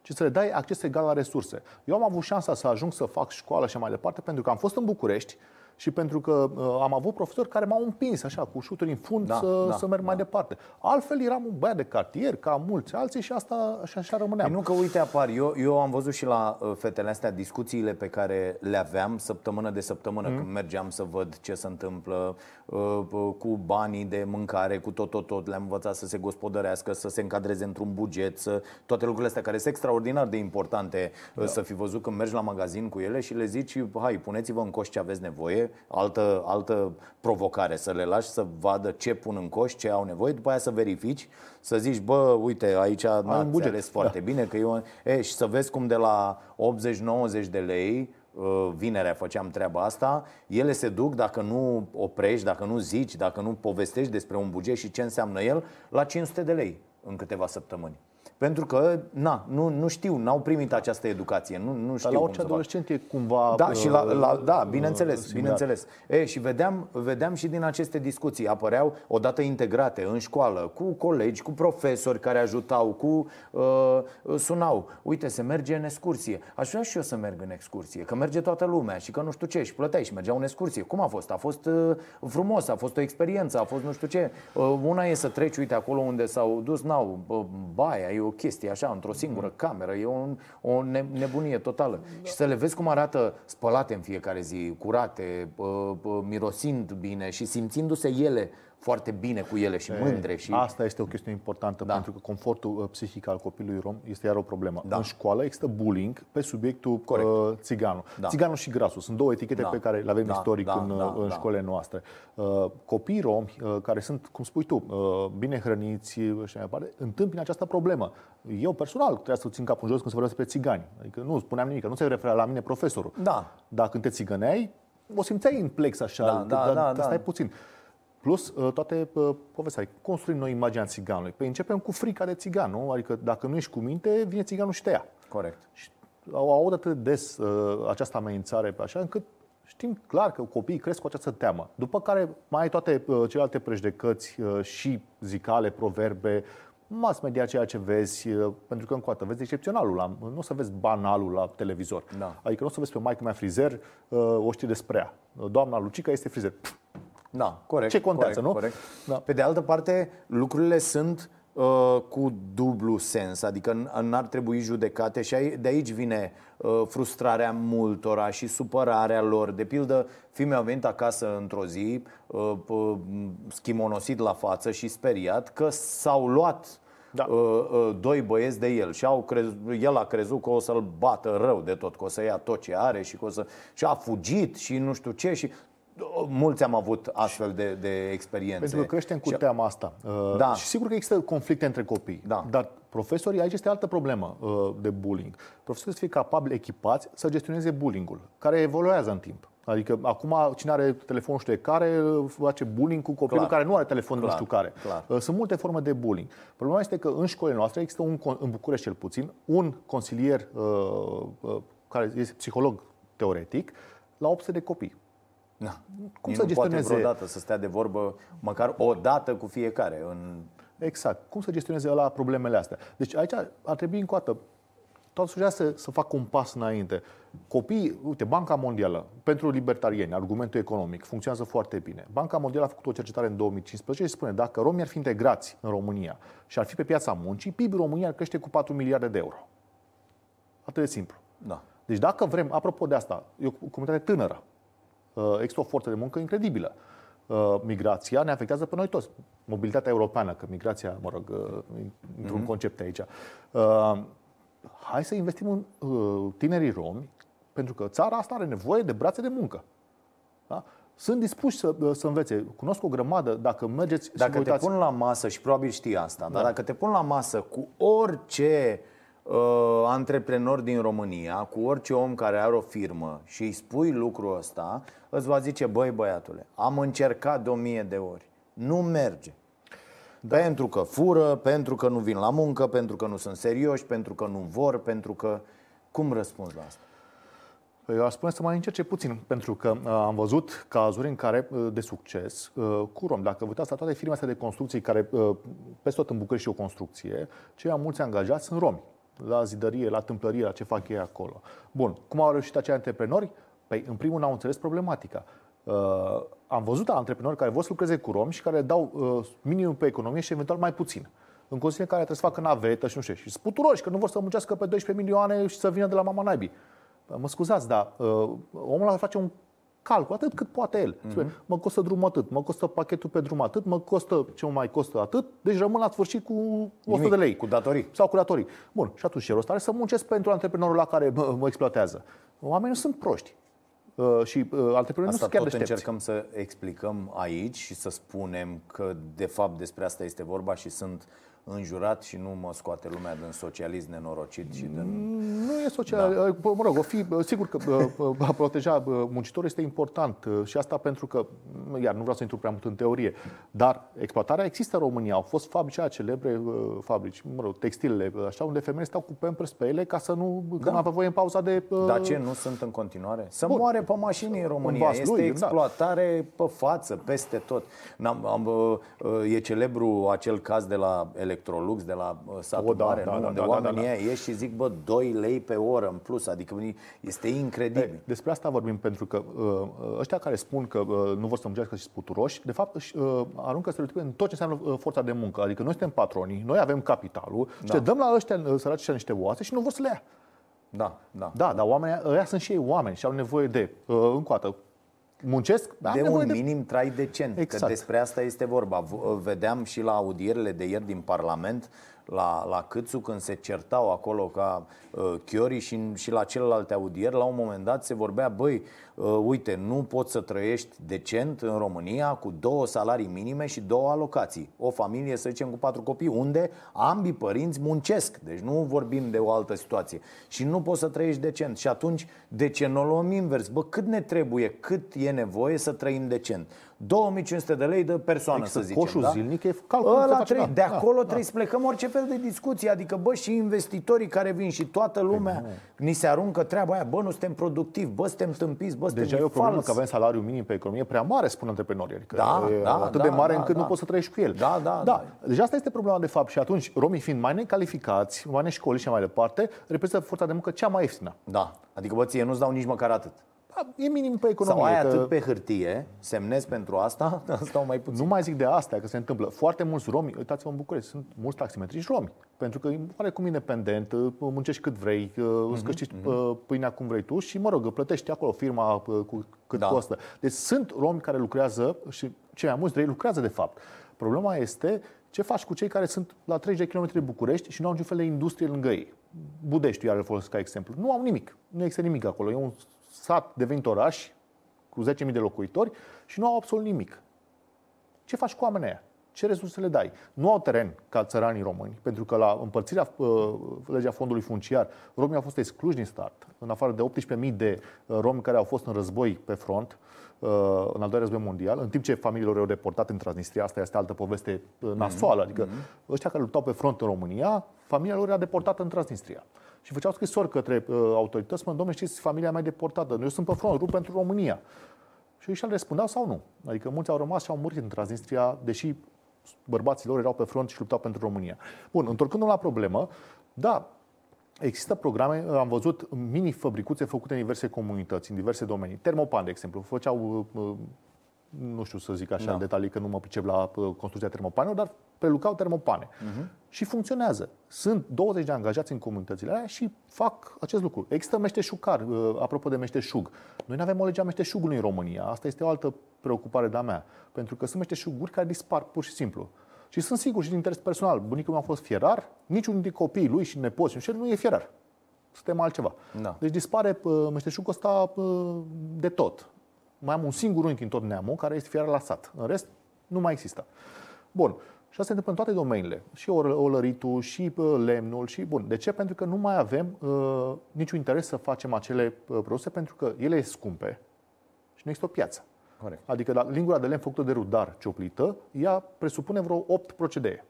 ci să le dai acces egal la resurse. Eu am avut șansa să ajung să fac școală și mai departe pentru că am fost în București și pentru că uh, am avut profesori care m-au împins așa cu șuturi în fund Da, să, da, să merg mai da. departe. Altfel eram un băiat de cartier, ca mulți alții și asta așa, așa rămâneam. Păi nu că uite apar, eu, eu am văzut și la uh, fetele astea discuțiile pe care le aveam săptămână de săptămână mm. când mergeam să văd ce se întâmplă uh, uh, cu banii de mâncare, cu tot, tot, tot. Le-am învățat să se gospodărească, să se încadreze într-un buget, să, toate lucrurile astea care sunt extraordinar de importante da. să fi văzut când mergi la magazin cu ele și le zici, hai, puneți-vă în coș ce aveți nevoie, altă, altă provocare, să le lași să vadă ce pun în coș, ce au nevoie, după aia să verifici, să zici, bă, uite, aici n-ați un buget. ales foarte bine că eu... E, și să vezi cum de la 80-90 de lei uh, Vinerea făceam treaba asta Ele se duc dacă nu oprești, dacă nu zici Dacă nu povestești despre un buget și ce înseamnă el La 500 de lei în câteva săptămâni pentru că, na, nu, nu știu, n-au primit această educație, nu, nu știu Dar la cum orice să facă. adolescent e cumva... Da, și la, la, uh, da uh, bineînțeles, similar. bineînțeles. E, și vedeam, vedeam și din aceste discuții, apăreau odată integrate în școală, cu colegi, cu profesori care ajutau, cu uh, sunau. Uite, se merge în excursie. Aș vrea și eu să merg în excursie, că merge toată lumea și că nu știu ce, și plăteai și mergeau în excursie. Cum a fost? A fost uh, frumos, a fost o experiență, a fost nu știu ce. Uh, una e să treci, uite, acolo unde s-au dus, n-au, uh, baia, e o chestie așa, într-o singură cameră, e un, o ne- nebunie totală. Și să le vezi cum arată spălate în fiecare zi, curate, uh, uh, mirosind bine și simțindu-se ele foarte bine cu ele și mândre. Și... Asta este o chestiune importantă, Da. pentru că confortul uh, psihic al copilului rom este iar o problemă. Da. În școală există bullying pe subiectul Corect. uh, țiganul. Da. Țiganul și grasul sunt două etichete Da. pe care le avem Da, istoric da, în, da, uh, în da. școlile noastre. Uh, copiii romi, uh, care sunt, cum spui tu, uh, bine hrăniți uh, și mai departe, întâmpină această problemă. Eu personal trebuia să țin capul în jos când se vorbea despre țigani. Adică nu spuneam nimic, nu se referea la mine profesorul. Da. Dar când te țigăneai, o simțeai în plex așa, Da, că- da, dar- da, dar da. stai puțin. Plus uh, toate uh, povestea, construim noi imaginea țiganului. Păi începem cu frica de țigan, nu? Adică dacă nu ești cu minte, vine țiganul și te ia. Corect. Și au aud atât de des uh, această amenințare pe așa, încât știm clar că copiii cresc cu această teamă. După care mai ai toate uh, celelalte prejudecăți uh, și zicale, proverbe, mass media, ceea ce vezi, uh, pentru că încă o dată vezi excepționalul, la, nu o să vezi banalul la televizor. Da. Adică nu o să vezi pe maică mea frizer uh, o știri despre ea. Doamna Lucica este frizer. Da, corect. Ce contează, corect, nu? Corect. Da. Pe de altă parte, lucrurile sunt uh, cu dublu sens, adică n- n-ar trebui judecate și ai- de aici vine uh, frustrarea multora și supărarea lor. De pildă, fiul meu a venit acasă într-o zi, uh, uh, schimonosit la față și speriat că s-au luat Da. uh, uh, doi băieți de el și au crez, el a crezut că o să-l bată rău de tot, că o să ia tot ce are și că o să... Și a fugit și nu știu ce și uh, mulți am avut astfel de, de experiențe. Pentru că creștem cu Și- teama asta. Uh, Da. Și sigur că există conflicte între copii. Da. Dar profesorii, aici este altă problemă uh, de bullying. Profesorii să fie capabili, echipați să gestioneze bullyingul, care evoluează în timp. Adică acum cine are telefon nu știu de care uh, face bullying cu copilul Clar. care nu are telefon nu Clar, știu care. clar. Uh, Sunt multe forme de bullying. Problema este că în școlile noastre există un, con- în București cel puțin, un consilier uh, uh, care este psiholog teoretic la 800 de copii. Da. Cum Nici să nu poate gestioneze- vreodată să stea de vorbă măcar o dată cu fiecare. În... Exact. Cum să gestioneze ăla problemele astea? Deci aici ar trebui încă o dată toată societatea să, să facă un pas înainte. Copiii, uite, Banca Mondială, pentru libertarieni, argumentul economic, funcționează foarte bine. Banca Mondială a făcut o cercetare în 2015 și spune dacă romii ar fi integrați în România și ar fi pe piața muncii, PIB-ul României ar crește cu 4 miliarde de euro. Atât de simplu. Da. Deci dacă vrem, apropo de asta, e o comunitate tânără, Uh, există o forță de muncă incredibilă. Uh, Migrația ne afectează pe noi toți. Mobilitatea europeană, că migrația, mă rog, uh, într-un concept aici. Uh, Hai să investim în uh, tinerii romi, pentru că țara asta are nevoie de brațe de muncă. Da? Sunt dispuși să, uh, să învețe. Cunosc o grămadă, dacă mergeți și Dacă vă te uitați, pun la masă, și probabil știi asta, Da. dar dacă te pun la masă cu orice uh, antreprenor din România, cu orice om care are o firmă și îi spui lucrul ăsta, îți va zice, băi băiatule, am încercat de o mie de ori, nu merge. Pentru că fură, pentru că nu vin la muncă, pentru că nu sunt serioși, pentru că nu vor, pentru că... Cum răspunzi la asta? Eu aș spune să mai încerce puțin, pentru că uh, am văzut cazuri în care uh, de succes uh, cu rom. Dacă vă uitați la toate firmele astea de construcții care uh, peste tot în București și o construcție, cei mai mulți angajați sunt romi. La zidărie, la tâmplărie, la ce fac ei acolo. Bun, cum au reușit acei antreprenori? Păi, în primul n-au înțeles problematica. Uh, am văzut antreprenori care vor să lucreze cu romi și care dau uh, minimum pe economie și eventual mai puțin. În condiții în care trebuie să facă navetă și nu știu, ce. și sputuroși că nu vor să muncească pe 12 milioane și să vină de la mama naibii. Mă scuzați, dar uh, omul ăla face un calcul atât cât poate el. Mhm. Spune, mă costă drumul atât, mă costă pachetul pe drum atât, mă costă ce mă mai costă atât, deci rămân la sfârșit cu 100 Nimic, de lei. cu datorii. Sau cu datorii. Bun, și atunci ce rost are să muncesc pentru antreprenorul la care mă, mă exploatează? Oamenii nu sunt proști. Uh, și uh, antreprenorii nu Asta sunt chiar tot deștepți. încercăm să explicăm aici și să spunem că de fapt despre asta este vorba și sunt înjurat și nu mă scoate lumea din socialism nenorocit și din... Nu e social. Da. Mă rog, o fi, sigur că uh, a proteja uh, muncitorul este important uh, și asta pentru că, iar nu vreau să intru prea mult în teorie, dar exploatarea există în România. Au fost fabrici aia celebre, uh, fabrici, mă rog, textilele, așa, unde femeile stau cu pampers pe ele ca să nu, da. că nu avea voie în pauza de... uh, Dar ce, nu sunt în continuare? Să Bun. moare pe mașini în România. Vaslui, Este da. exploatare pe față, peste tot. N-am, am, uh, uh, e celebru acel caz de la Electrolux, de la uh, satul O, da, mare, da, nu? da, unde da, da, oamenii da, da. ăia ieși și zic, bă, 2 lei pe oră în plus. Adică este incredibil. Despre asta vorbim, pentru că uh, ăștia care spun că uh, nu vor să muncească și sputuroși, de fapt își uh, aruncă stereotipe în tot ce înseamnă uh, forța de muncă. Adică noi suntem patronii, noi avem capitalul, da. și le dăm la ăștia uh, săraci și niște oase și nu vor să le ia. Da, da. Da, dar oamenii ăia sunt și ei oameni și au nevoie de, uh, încă o dată, muncesc, dar de am nevoie un de... minim trai decent. Exact. Că despre asta este vorba. V- Vedeam și la audierile de ieri din Parlament, la, la Câțu, când se certau acolo ca uh, Chiori și, și la celelalte audieri, la un moment dat se vorbea, băi, uh, uite, nu poți să trăiești decent în România cu două salarii minime și două alocații. O familie, să zicem, cu patru copii, unde ambii părinți muncesc. Deci nu vorbim de o altă situație. Și nu poți să trăiești decent. Și atunci, de ce nu o luăm invers? Bă, cât ne trebuie, cât e nevoie să trăim decent? 2500 de lei de persoană, Există să zicem. coșul da? zilnic, e calculul Ăla se face, trebuie, da, de da, acolo da. trebuie să plecăm orice fel de discuție. Adică, bă, și investitorii care vin și toată lumea ni se aruncă treaba aia. Bă, nu suntem productivi, bă, suntem tâmpiți, bă, suntem Deja e o problemă fals. că avem salariu minim pe economie prea mare, spun antreprenorii. Adică Da, e da, atât da, de mare da, încât da. nu poți să trăiești cu el. Da, da, da. da. Deci asta este problema de fapt. Și atunci, romii fiind mai necalificați, mai neșcoliți și mai departe, reprezintă forța de muncă cea mai ieftină. Da, adică, bă, ție nu-ți dau nici măcar atât. Da, E minim pe economie. Sau ai că- atât pe hârtie, semnezi pentru asta, stau mai puțin. Nu mai zic de asta, că se întâmplă. Foarte mulți romi, uitați-vă în București, sunt mulți taximetriști romi. Pentru că e cum independent, muncești cât vrei, Mhm, îți câștigi pâinea cum vrei tu și, mă rog, plătești acolo firma uh, cu cât Da. costă. Deci sunt romi care lucrează și cei mai mulți dintre ei lucrează de fapt. Problema este ce faci cu cei care sunt la 30 de km de București și nu au niciun fel de industrie lângă ei. Budești, iar îl folosesc ca exemplu. Nu au nimic. Nu există nimic acolo. E un sat devenit oraș cu 10.000 de locuitori și nu au absolut nimic. Ce faci cu oamenii aia? Ce resurse le dai? Nu au teren ca țăranii români, pentru că la împărțirea uh, legea fondului funciar, romii au fost excluși din start, în afară de 18.000 de uh, romi care au fost în război pe front, uh, în al doilea război mondial, în timp ce familiilor erau deportate în Transnistria, asta este altă poveste uh, nasoală, adică ăștia care luptau pe front în România, familia lor era deportată în Transnistria. Și făceau scrisori către uh, autorități, mă, domnule, știți, familia mea e deportată, eu sunt pe front, rup pentru România. Și ăștia le răspundeau sau nu. Adică mulți au rămas și au murit în Transnistria, deși bărbații lor erau pe front și luptau pentru România. Bun, întorcându-mă la problemă, da, există programe, am văzut mini-fabricuțe făcute în diverse comunități, în diverse domenii. Termopan, de exemplu, făceau, uh, nu știu să zic așa Da. în detalii, că nu mă pricep la uh, construcția termopanelor, dar prelucrau termopane. Mhm. Și funcționează. Sunt 20 de angajați în comunitățile alea și fac acest lucru. Există meșteșucar, uh, apropo de meșteșug. Noi nu avem o lege a meșteșugului în România. Asta este o altă preocupare de-a mea. Pentru că sunt meșteșuguri care dispar pur și simplu. Și sunt sigur și din interes personal. Bunicul meu a fost fierar, niciunul dintre copiii lui și nepoți și nu e fierar. Suntem altceva. Da. Deci dispare uh, meșteșugul ăsta uh, de tot. Mai am un singur unchi în tot neamul care este fierar la sat. În rest, nu mai există. Bun. Și asta se întâmplă în toate domeniile. Și or- olăritul, și uh, lemnul, și bun. De ce? Pentru că nu mai avem uh, niciun interes să facem acele uh, produse pentru că ele sunt scumpe și nu există o piață. Corect. Adică la lingura de lemn făcută de rudar cioplită, ea presupune vreo 8 procedee.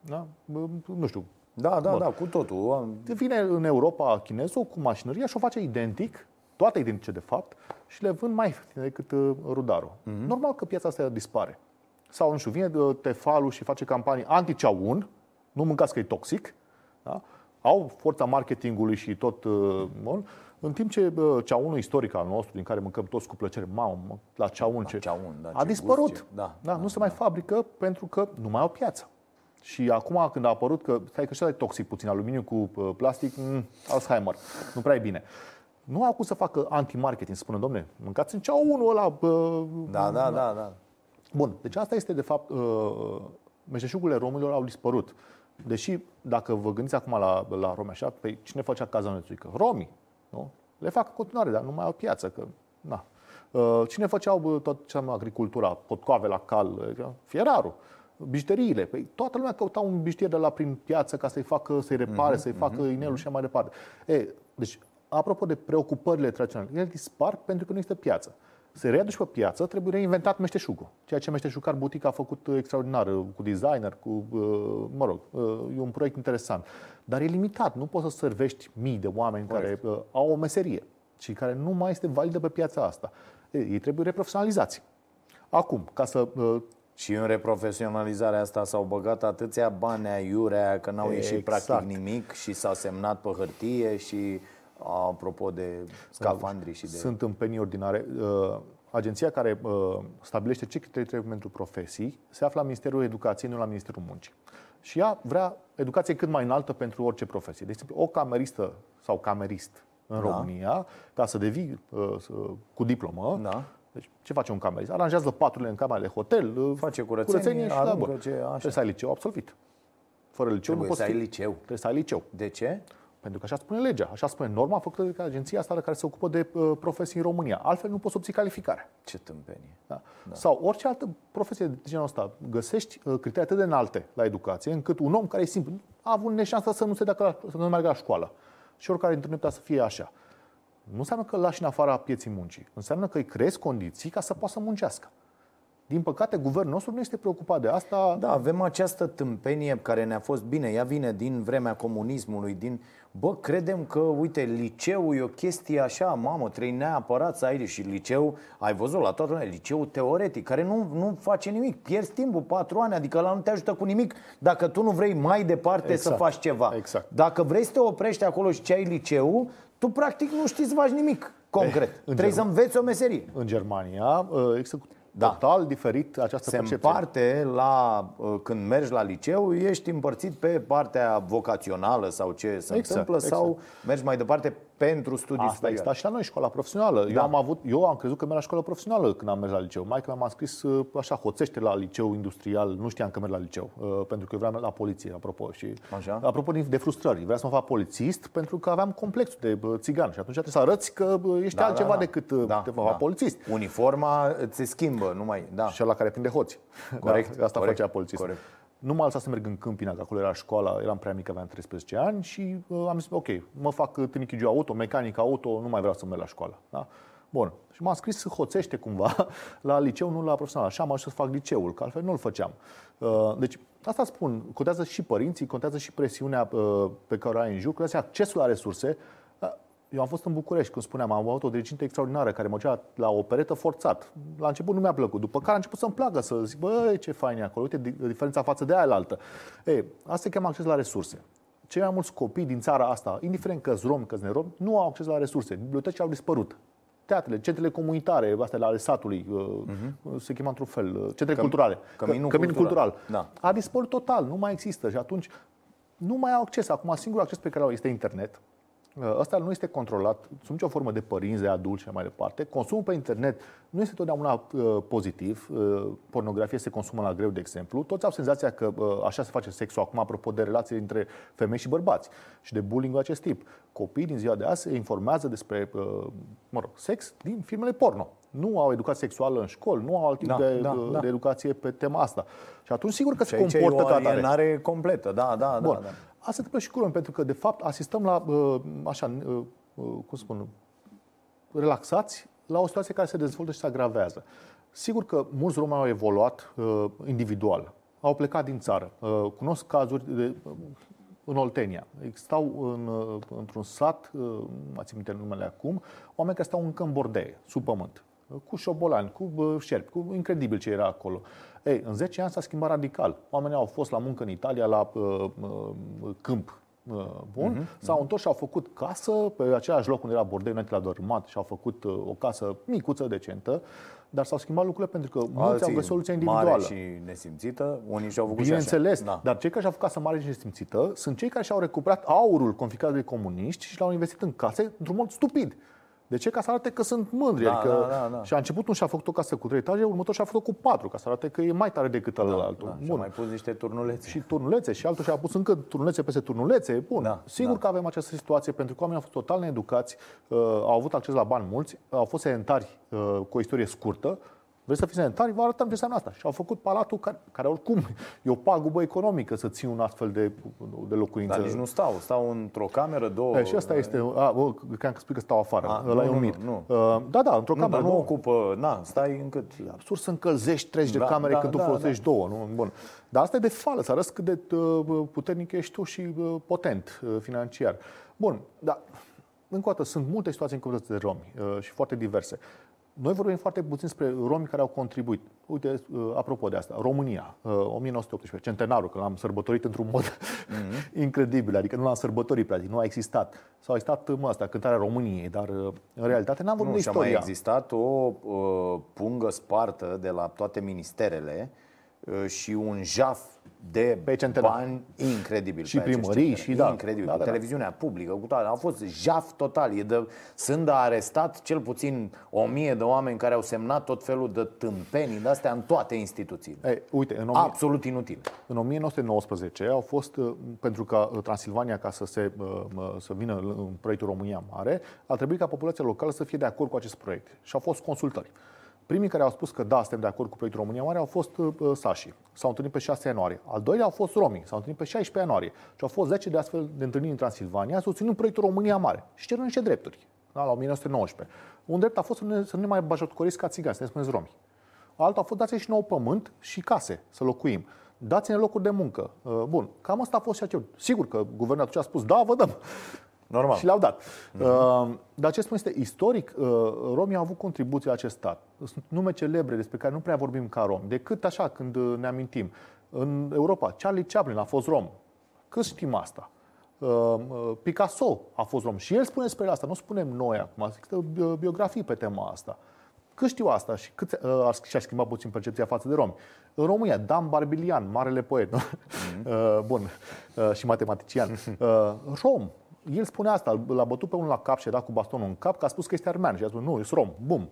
Da? Bă, Nu știu, Da, da, Bun. da, cu totul. Am- Vine în Europa chinezul cu mașinăria și o face identic, toate identice de fapt, și le vând mai ieftine decât uh, rudarul. Mhm. Normal că piața asta dispare. Sau, nu știu, vine uh, Tefalul și face campanii anti-ceaun, nu mâncați că e toxic, da? au forța marketingului și tot, uh, bun, în timp ce uh, ceaunul istoric al nostru, din care mâncăm toți cu plăcere, mamă, mă, la ceaun, ce, ceaun, da, a ce dispărut. gust, ce- da, da, nu se mai fabrică pentru că nu mai au piață. Și acum când a apărut că, stai că și ăla e toxic puțin, aluminiu cu uh, plastic, mm, Alzheimer, nu prea e bine. Nu au cum să facă anti-marketing, să spună, domne, mâncați în ceaunul ăla. Uh, Da, da, da, da. Bun, deci asta este de fapt, uh, meșteșugurile romilor au dispărut. Deși, dacă vă gândiți acum la, la romi așa, pe cine făcea cazanățului? Că romii, nu? Le fac în continuare, dar nu mai au piață, că, na. Uh, Cine făceau bă, tot ce înseamnă agricultura, potcoave la cal, uh, fierarul, bijuteriile. Păi toată lumea căuta un bijuterier de la prin piață ca să-i facă, să-i repare, să-i facă inelul și așa mai departe. E, deci, apropo de preocupările tradiționale, ele dispar pentru că nu există piață. Se readuce pe piață, trebuie reinventat meșteșugul. Ceea ce meșteșugar butic a făcut uh, extraordinar, uh, cu designer, cu, uh, mă rog, uh, e un proiect interesant. Dar e limitat, nu poți să servești mii de oameni Corect. care uh, au o meserie și care nu mai este validă pe piața asta. Ei, ei trebuie reprofesionalizați. Acum, ca să uh, Și în reprofesionalizarea asta s-au băgat atâția bani aiurea că n-au ieșit Exact. practic nimic și s-au semnat pe hârtie și apropo de scafandri și de... Sunt în penii ordinare. Uh, Agenția care uh, stabilește ce criterii trebuie pentru profesii se află la Ministerul Educației, nu la Ministerul Muncii. Și ea vrea educație cât mai înaltă pentru orice profesie. De exemplu, o cameristă sau camerist în Da. România, ca să devii uh, să- cu diplomă, Da. deci ce face un camerist? Aranjează paturile în camerele de hotel, uh, Face curățenie, și aruncă da, bun. ce- așa. Trebuie să ai liceu absolvit. Fără liceu Trebuie nu poți să ai fi- liceu. Trebuie să ai liceu. De ce? Pentru că așa spune legea, așa spune norma făcută de agenția asta care se ocupă de uh, profesii în România. Altfel nu poți obții calificare. Ce tâmpenie. Da. Da. Sau orice altă profesie de genul ăsta. Găsești uh, criterii atât de înalte la educație, încât un om care e simplu, a avut neșansa să nu se dea la, să nu meargă la școală. Și oricare dintre noi să fie așa. Nu înseamnă că îl lași în afara pieții muncii. Înseamnă că îi creezi condiții ca să poată să muncească. Din păcate, guvernul nostru nu este preocupat de asta. Da, avem această tâmpenie care ne-a fost bine. Ea vine din vremea comunismului, din... Bă, credem că, uite, liceul e o chestie așa, mamă, trebuie neapărat să ai și liceu, ai văzut la toată lumea, liceu teoretic, care nu, nu face nimic, pierzi timpul, patru ani, adică la nu te ajută cu nimic dacă tu nu vrei mai departe exact. să faci ceva. Exact. Dacă vrei să te oprești acolo și ce ai liceu, tu practic nu știi să faci nimic concret. Eh, Trebuie Germ- să înveți o meserie. În Germania uh, există da. total diferit această Se percepție. împarte la, uh, când mergi la liceu, ești împărțit pe partea vocațională sau ce se exact, întâmplă exact. sau mergi mai departe pentru studii Asta superioare. Asta și la noi, școala profesională. Da. Eu, am avut, eu am crezut că merg la școală profesională când am mers la liceu. Mai că m-am scris uh, așa, hoțește la liceu industrial. Nu știam că merg la liceu, uh, pentru că eu vreau la poliție, apropo. Și, așa? Apropo de frustrări, vreau să mă fac polițist pentru că aveam complexul de țigan și atunci trebuie să arăți că ești da, altceva da, da. decât da, te da. polițist. Uniforma se schimbă, nu mai... Da. Și la care prinde hoți. Corect. Da, asta corect, făcea polițist. Corect. Nu m-a lăsat să merg în Câmpina, că acolo era școala, eram prea mic, aveam 13 ani și uh, am zis, ok, mă fac tinichigiu auto, mecanic auto, nu mai vreau să merg la școală. Da? Bun. Și m-am scris hoțește cumva la liceu, nu la profesional. Așa am ajuns să fac liceul, că altfel nu-l făceam. Uh, deci, asta spun, contează și părinții, contează și presiunea uh, pe care o ai în jur, contează accesul la resurse. Eu am fost în București, cum spuneam, am avut o dirigintă extraordinară care mă ducea la o peretă forțat. La început nu mi-a plăcut, după care a început să-mi placă, să zic, băi, ce fain e acolo, uite diferența față de aia la altă. Ei, asta se cheamă acces la resurse. Cei mai mulți copii din țara asta, indiferent că romi, că neromi, nu au acces la resurse. Bibliotecile au dispărut. Teatrele, centrele comunitare, astea ale satului, uh-huh. se cheamă într-un fel, uh, centre Căm, culturale. Căminul, Căminul cultural. cultural. Da. A dispărut total, nu mai există și atunci nu mai au acces. Acum, singurul acces pe care au este internet Uh, ăsta nu este controlat sub nicio formă de părinți, de adulți și mai departe. Consumul pe internet nu este totdeauna uh, pozitiv. Uh, pornografie se consumă la greu, de exemplu. Toți au senzația că uh, așa se face sexul acum, apropo de relații între femei și bărbați și de bullying acest tip. Copiii din ziua de azi se informează despre uh, mă rog, sex din filmele porno. Nu au educație sexuală în școli, nu au alt tip da, de, da, de, da. de educație pe tema asta. Și atunci, sigur că și se comportă ca atare. completă, da, da, Bun. da. da. Asta se întâmplă și cu români, pentru că, de fapt, asistăm la, uh, așa, uh, uh, cum spun, relaxați la o situație care se dezvoltă și se agravează. Sigur că mulți români au evoluat individual, au plecat din țară. Cunosc cazuri de, în Oltenia. Stau în, într-un sat, nu mai țin minte numele acum, oameni care stau încă în bordee, sub pământ, cu șobolani, cu șerpi, cu incredibil ce era acolo. Ei, în 10 ani s-a schimbat radical. Oamenii au fost la muncă în Italia, la uh, uh, câmp uh, bun, uh-huh, s-au uh-huh. întors și au făcut casă pe același loc unde era bordei înainte la dormat și au făcut uh, o casă micuță, decentă, dar s-au schimbat lucrurile pentru că mulți Alții au găsit soluția individuală. Mare și nesimțită, unii și-au făcut Bineînțeles, da. dar cei care și-au făcut casă mare și nesimțită sunt cei care și-au recuperat aurul confiscat de comuniști și l-au investit în case într-un mod stupid. De ce? Ca să arate că sunt mândri. Da, adică, da, da, da. Și a început un și-a făcut o casă cu trei etaje, următor și-a făcut cu patru, ca să arate că e mai tare decât da, altul. Da, și a mai pus niște turnulețe. Și turnulețe. Și altul și-a pus încă turnulețe peste turnulețe. Bun, da, sigur da. că avem această situație, pentru că oamenii au fost total needucați, uh, au avut acces la bani mulți, au fost sedentari uh, cu o istorie scurtă, Vreți să fiți sedentari? Vă arătăm ce înseamnă asta. Și au făcut palatul care, care oricum e o pagubă economică să ții un astfel de, de locuință. Dar nici nu stau. Stau într-o cameră, două... E, și asta este... A, bă, cream că spui că stau afară. A, Ăla nu, e un mit. Nu, nu. Uh, da, da, într-o nu, cameră. Dar nu, nu ocupă... Na, stai încât... E absurd să încălzești 30 da, de camere da, când da, tu folosești da. două. Nu? Bun. Dar asta e de fală, să arăți cât de uh, puternic ești tu și uh, potent financiar. Bun, dar încă o dată, sunt multe situații în comunități de romi și foarte diverse. Noi vorbim foarte puțin despre romi care au contribuit. Uite, uh, apropo de asta, România, 1918, uh, centenarul, că l-am sărbătorit într-un mod mm-hmm. incredibil, adică nu l-am sărbătorit, practic, nu a existat. Sau a existat mă, asta, cântarea României, dar uh, în realitate n-am vorbit nu, de istoria. Și a mai existat o uh, pungă spartă de la toate ministerele uh, și un jaf de pe bani incredibil. Și primării, și da. Incredibil. Da, da, da, da. televiziunea publică, cu toate. A fost jaf total. E de, sunt de arestat cel puțin o mie de oameni care au semnat tot felul de tâmpenii de astea în toate instituțiile. Ei, uite, în Absolut inutil. În 1919 au fost, uh, pentru ca uh, Transilvania ca să, se, uh, să vină în proiectul România Mare, a trebuit ca populația locală să fie de acord cu acest proiect. Și au fost consultări. Primii care au spus că da, suntem de acord cu proiectul România Mare au fost uh, sașii. S-au întâlnit pe 6 ianuarie. Al doilea au fost romii. S-au întâlnit pe 16 ianuarie. Și au fost 10 de astfel de întâlniri în Transilvania, susținând proiectul România Mare. Și cerând niște drepturi. Da, la 1919. Un drept a fost să, ne, să nu ne mai bajotcoriți ca țigani, să ne spuneți romi. Altul a fost dați și nou pământ și case să locuim. Dați-ne locuri de muncă. Uh, bun, cam asta a fost și acel. Sigur că guvernul atunci a spus, da, vă dăm. Normal. Și le-au dat. Mm-hmm. Dar ce spun este istoric, uh, romii au avut contribuții la acest stat. Sunt nume celebre despre care nu prea vorbim ca rom, decât așa când uh, ne amintim. În Europa, Charlie Chaplin a fost rom. Cât știm asta? Picasso a fost rom și el spune despre asta, nu spunem noi acum, există biografii pe tema asta. Cât știu asta și cât uh, și-a schimbat puțin percepția față de romi. În România, Dan Barbilian, marele poet, mm-hmm. uh, bun, uh, și matematician, uh, rom, el spune asta, l-a bătut pe unul la cap și a dat cu bastonul în cap, că a spus că este armean și a spus, nu, e rom, bum.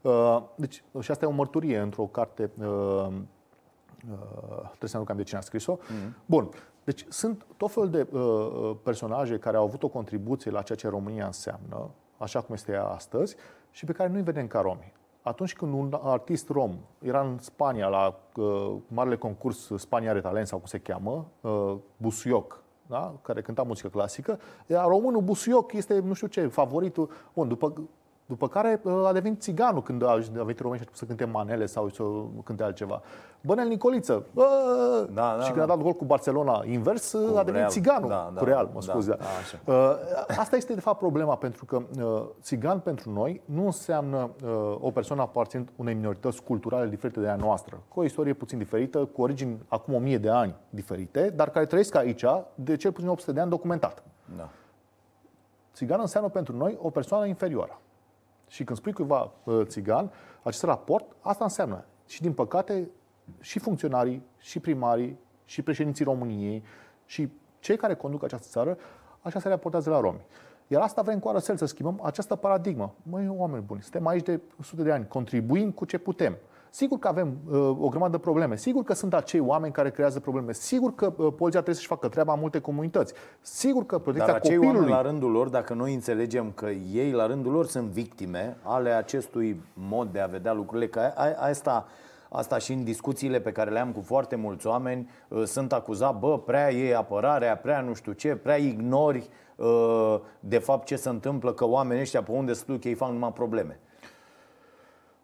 Uh, deci, și asta e o mărturie într-o carte, uh, uh, trebuie să nu cam de cine a scris-o. Mm. Bun, deci sunt tot felul de uh, personaje care au avut o contribuție la ceea ce România înseamnă, așa cum este ea astăzi, și pe care nu-i vedem ca romi. Atunci când un artist rom era în Spania la uh, marele concurs Spania are talent sau cum se cheamă, uh, Busuioc, da? care cânta muzică clasică, iar românul Busuioc este, nu știu ce, favoritul. Bun, după după care uh, a devenit țiganul când a venit români și să cânte manele sau să cânte altceva. Bănel Nicoliță. Bă! Da, da, și când da. a dat gol cu Barcelona invers, cu a devenit Real. țiganul. Da, da, cu Real, mă da, scuze. Da, da, uh, Asta este de fapt problema, pentru că uh, țigan pentru noi nu înseamnă o persoană aparținând unei minorități culturale diferite de a noastră, cu o istorie puțin diferită, cu origini acum o mie de ani diferite, dar care trăiesc aici de cel puțin 800 de ani documentat. Da. Țigan înseamnă pentru noi o persoană inferioară. Și când spui cuiva uh, țigan, acest raport, asta înseamnă. Și din păcate, și funcționarii, și primarii, și președinții României, și cei care conduc această țară, așa se raportează la romi. Iar asta vrem cu arăsel să schimbăm această paradigmă. Măi, oameni buni, suntem aici de sute de ani, contribuim cu ce putem. Sigur că avem uh, o grămadă de probleme. Sigur că sunt acei oameni care creează probleme. Sigur că uh, poliția trebuie să-și facă treaba în multe comunități. Sigur că protecția Dar acei copilului... oameni la rândul lor, dacă noi înțelegem că ei la rândul lor sunt victime ale acestui mod de a vedea lucrurile, că a, a, asta Asta și în discuțiile pe care le-am cu foarte mulți oameni uh, sunt acuzat, bă, prea e apărarea, prea nu știu ce, prea ignori uh, de fapt ce se întâmplă, că oamenii ăștia pe unde se duc ei fac numai probleme.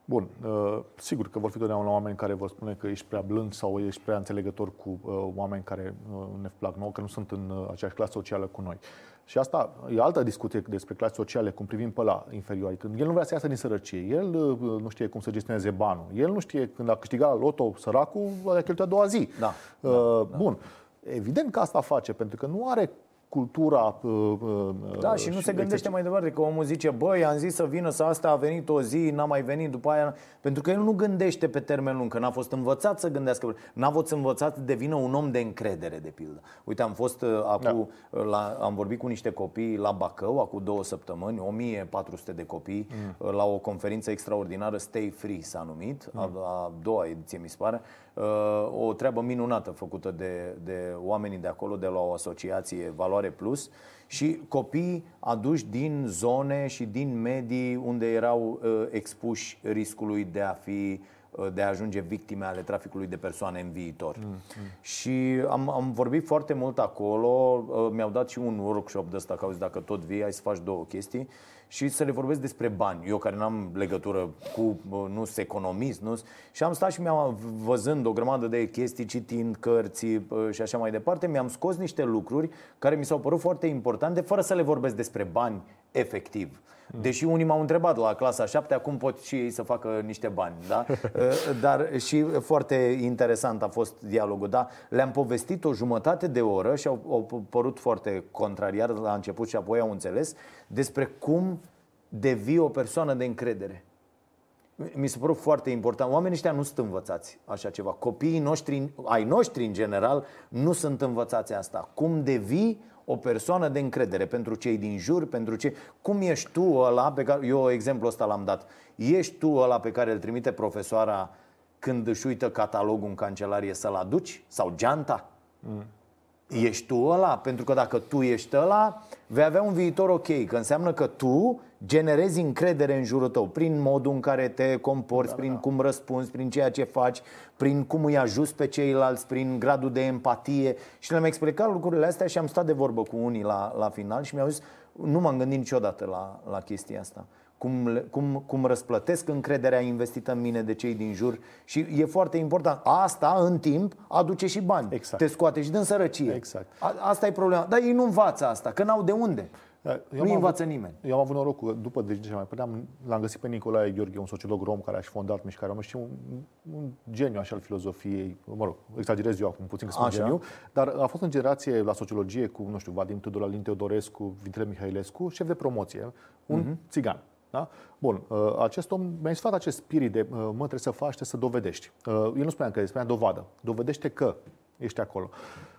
Bun, uh, sigur că vor fi totdeauna oameni care vor spune că ești prea blând sau ești prea înțelegător cu uh, oameni care uh, ne plac nouă, că nu sunt în aceeași clasă socială cu noi. Și asta e altă discuție despre clase sociale, cum privim pe la inferiori. Când el nu vrea să iasă din sărăcie, el nu știe cum să gestioneze banul, el nu știe când a câștigat la loto săracul, a cheltuit a doua zi. Da, uh, da, bun. Da. Evident că asta face, pentru că nu are cultura. Uh, uh, da, și nu și se gândește mai departe că omul zice, băi, am zis să vină, să asta a venit o zi, n-a mai venit după aia. Pentru că el nu gândește pe termen lung, că n-a fost învățat să gândească, n-a fost învățat să devină un om de încredere, de pildă. Uite, am fost uh, acum, da. la, am vorbit cu niște copii la Bacău, acum două săptămâni, 1400 de copii, mm. la o conferință extraordinară, Stay Free s-a numit, mm. a, a doua ediție, mi se pare. Uh, o treabă minunată făcută de, de oamenii de acolo, de la o asociație Valoare Plus și copii aduși din zone și din medii unde erau uh, expuși riscului de a fi uh, de a ajunge victime ale traficului de persoane în viitor. Mm, mm. Și am, am vorbit foarte mult acolo, mi-au dat și un workshop de ăsta, că auzi, dacă tot vii, ai să faci două chestii și să le vorbesc despre bani. Eu care n-am legătură cu, nu sunt economist, nu și am stat și mi-am văzând o grămadă de chestii, citind cărți și așa mai departe, mi-am scos niște lucruri care mi s-au părut foarte importante, fără să le vorbesc despre bani efectiv. Deși unii m-au întrebat la clasa 7 cum pot și ei să facă niște bani, da? Dar și foarte interesant a fost dialogul, da? Le-am povestit o jumătate de oră și au, au părut foarte contrariar la început și apoi au înțeles despre cum devii o persoană de încredere. mi se părut foarte important. Oamenii ăștia nu sunt învățați așa ceva. Copiii noștri, ai noștri în general, nu sunt învățați asta. Cum devii o persoană de încredere pentru cei din jur, pentru cei... Cum ești tu ăla pe care... Eu exemplu ăsta l-am dat. Ești tu ăla pe care îl trimite profesoara când își uită catalogul în cancelarie să-l aduci? Sau geanta? Mm. Ești tu ăla? Pentru că dacă tu ești ăla, vei avea un viitor ok, că înseamnă că tu generezi încredere în jurul tău prin modul în care te comporți, da, prin da. cum răspunzi, prin ceea ce faci, prin cum îi ajuți pe ceilalți, prin gradul de empatie. Și le-am explicat lucrurile astea și am stat de vorbă cu unii la, la final și mi-au zis, nu m-am gândit niciodată la, la chestia asta cum, cum, cum răsplătesc încrederea investită în mine de cei din jur și e foarte important. Asta, în timp, aduce și bani. Exact. Te scoate și din sărăcie. Exact. A, asta e problema. Dar ei nu învață asta, că n-au de unde. Eu nu învață avut, nimeni. Eu am avut noroc că după de ce mai puteam, l-am găsit pe Nicolae Gheorghe, un sociolog rom care a și fondat mișcarea romă și un, un geniu așa al filozofiei, mă rog, exagerez eu acum puțin că sunt geniu, dar a fost în generație la sociologie cu, nu știu, Vadim Tudor, Alin Teodorescu, Vitele Mihailescu, șef de promoție, un uh-huh. țigan. Da? Bun, uh, acest om mi-a insulat acest spirit de mă, trebuie să faci, trebuie să dovedești. Uh, el nu spunea că spunea dovadă. Dovedește că ești acolo.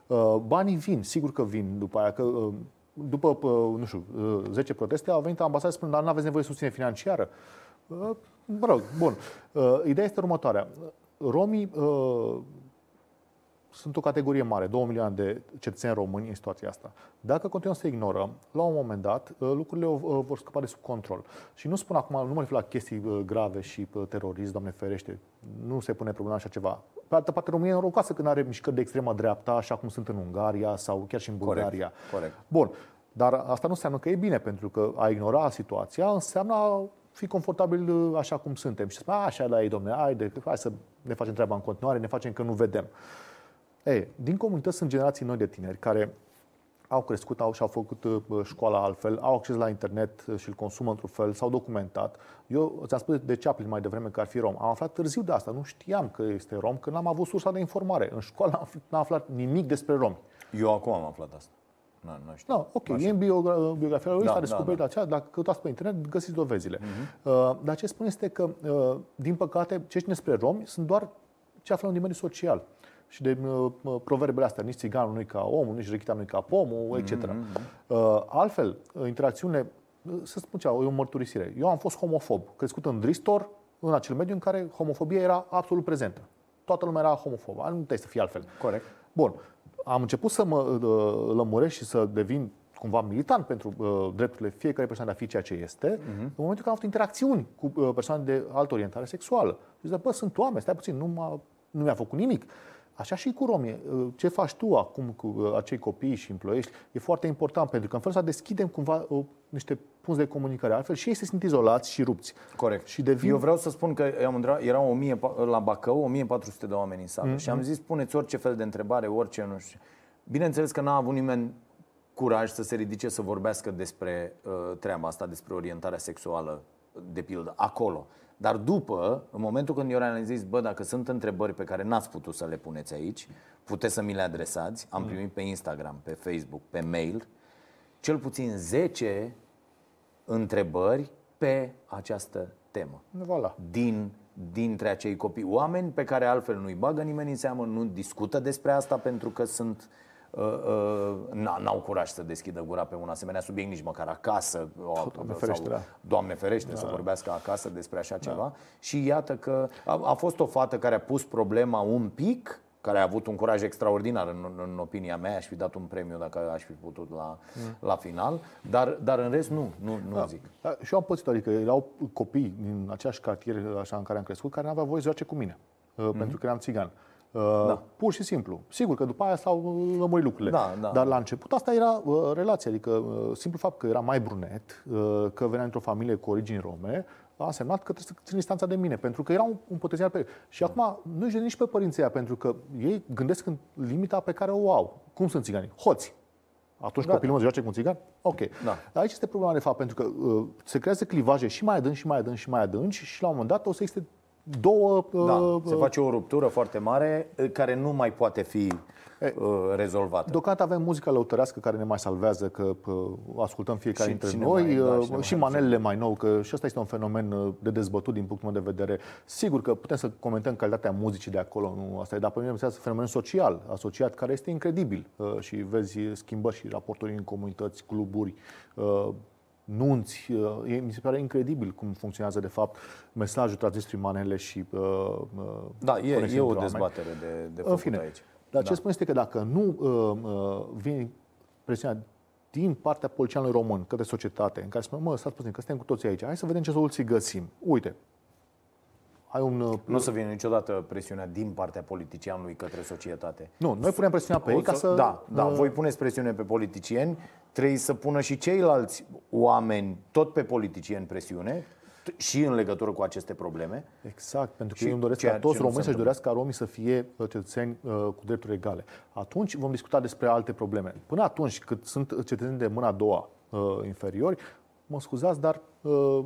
Uh, banii vin, sigur că vin după aia, că după, nu știu, 10 proteste au venit ambasadă spunând, dar nu aveți nevoie de susținere financiară. Mă rog, bun. Ideea este următoarea. Romii sunt o categorie mare, 2 milioane de cetățeni români în situația asta. Dacă continuăm să ignorăm, la un moment dat, uh, lucrurile uh, vor scăpa de sub control. Și nu spun acum, nu mă refer la chestii uh, grave și terorism, doamne ferește, nu se pune problema așa ceva. Pe altă parte, România e norocoasă când are mișcări de extremă dreapta, așa cum sunt în Ungaria sau chiar și în Bulgaria. Corect. Corect. Bun, dar asta nu înseamnă că e bine, pentru că a ignora situația înseamnă a fi confortabil așa cum suntem. Și spune, așa la ei, domne, haide, hai să ne facem treaba în continuare, ne facem că nu vedem. Ei, din comunități sunt generații noi de tineri care au crescut au, și-au făcut uh, școala altfel, au acces la internet uh, și îl consumă într-un fel, s-au documentat. Eu ți-am spus de Chaplin mai devreme că ar fi rom. Am aflat târziu de asta, nu știam că este rom, că n-am avut sursa de informare. În școală n-am aflat nimic despre romi. Eu acum am aflat asta. Nu, nu știu. No, ok, Așa. e în bio, biografia lui, da, s-a descoperit da, da. aceea, dacă căutați pe internet, găsiți dovezile. Uh-huh. Uh, dar ce spun este că, uh, din păcate, ce știm despre romi sunt doar ce aflăm din mediul social și de uh, proverbele astea, nici țiganul nu ca omul, nici rechita nu ca pomul, etc. Mm-hmm. Uh, altfel, interacțiune, să spun ceva, e o mărturisire. Eu am fost homofob, crescut în Dristor, în acel mediu în care homofobia era absolut prezentă. Toată lumea era homofobă, nu trebuie să fie altfel. Corect. Bun. Am început să mă uh, lămuresc și să devin cumva militant pentru uh, drepturile fiecare persoane de a fi ceea ce este, uh-huh. în momentul când am avut interacțiuni cu uh, persoane de altă orientare sexuală. Și zic, bă, sunt oameni, stai puțin, nu, m-a, nu mi-a făcut nimic. Așa și cu romii. Uh, ce faci tu acum cu uh, acei copii și împloiești e foarte important, pentru că în felul ăsta deschidem cumva o, uh, niște punți de comunicare. Altfel și ei se simt izolați și rupți. Corect. Și devin... Eu vreau să spun că erau 1000, la Bacău 1400 de oameni în sală mm-hmm. și am zis puneți orice fel de întrebare, orice, nu știu. Bineînțeles că n-a avut nimeni curaj să se ridice să vorbească despre uh, treaba asta, despre orientarea sexuală, de pildă, acolo. Dar după, în momentul când eu am zis, bă, dacă sunt întrebări pe care n-ați putut să le puneți aici, puteți să mi le adresați, am mm. primit pe Instagram, pe Facebook, pe mail, cel puțin 10 întrebări pe această temă. Voilà. Din, dintre acei copii. Oameni pe care altfel nu-i bagă nimeni în seamă, nu discută despre asta pentru că sunt uh, Uh, uh, n-au curaj să deschidă gura pe un asemenea subiect nici măcar acasă Doamne ferește, sau, da. Doamne ferește da. să vorbească acasă despre așa da. ceva și iată că a, a fost o fată care a pus problema un pic care a avut un curaj extraordinar în, în opinia mea, aș fi dat un premiu dacă aș fi putut la, mm. la final, dar, dar în rest nu, nu, nu da. zic. Da, și eu am pățit, adică erau copii din aceeași cartier așa în care am crescut, care nu aveau voie să joace cu mine, mm-hmm. pentru că eram țigan. Da. Pur și simplu. Sigur că după aia s-au lămurit lucrurile. Da, da. Dar la început asta era uh, relația. Adică uh, simplu fapt că era mai brunet, uh, că venea într-o familie cu origini rome, a însemnat că trebuie să țin distanța de mine, pentru că era un, un potențial pe Și acum nu îi nici pe părinții aia, pentru că ei gândesc în limita pe care o au. Cum sunt țiganii? Hoți. Atunci Gata. copilul mă joace cu un țigan? Ok. Da. Aici este problema de fapt, pentru că uh, se creează clivaje și mai adânci, și mai adânci, și mai adânci și la un moment dat o să existe două... Da, uh, se face o ruptură foarte mare uh, care nu mai poate fi E, uh, rezolvată. Deocamdată avem muzica lăutărească care ne mai salvează, că uh, ascultăm fiecare Și dintre cine noi, mai- da, uh, cine mai și are manelele mai nou, că și asta este un fenomen uh, de dezbătut din punctul meu de vedere. Sigur că putem să comentăm calitatea muzicii de acolo, nu asta e, dar pe mine este fenomen social, asociat, care este incredibil uh, și vezi schimbări și raporturi în comunități, cluburi, uh, nunți. uh, e- Mi se pare incredibil cum funcționează, de fapt, mesajul transmis prin manele și uh, uh, Da, e, conexiuni e o între oameni. dezbatere de, de În făcut fine, aici. dar ce Da. spun este că dacă nu uh, uh, vine presiunea din partea polițianului român către societate, în care spune, mă, stați puțin, că suntem cu toții aici, hai să vedem ce soluții găsim. Uite, ai un... uh, Nu o să vină niciodată presiunea din partea politicianului către societate. Nu, noi punem presiunea pe ei O ca să... Da, da, uh, voi puneți presiune pe politicieni, trebuie să pună și ceilalți oameni tot pe politicieni presiune t- și în legătură cu aceste probleme. Exact, pentru că Și eu îmi doresc ceea ca ce toți nu românii se să-și dorească ca romii să fie uh, cetățeni uh, cu drepturi egale. Atunci vom discuta despre alte probleme. Până atunci, cât sunt cetățeni de mâna a doua uh, inferiori, mă scuzați, dar uh,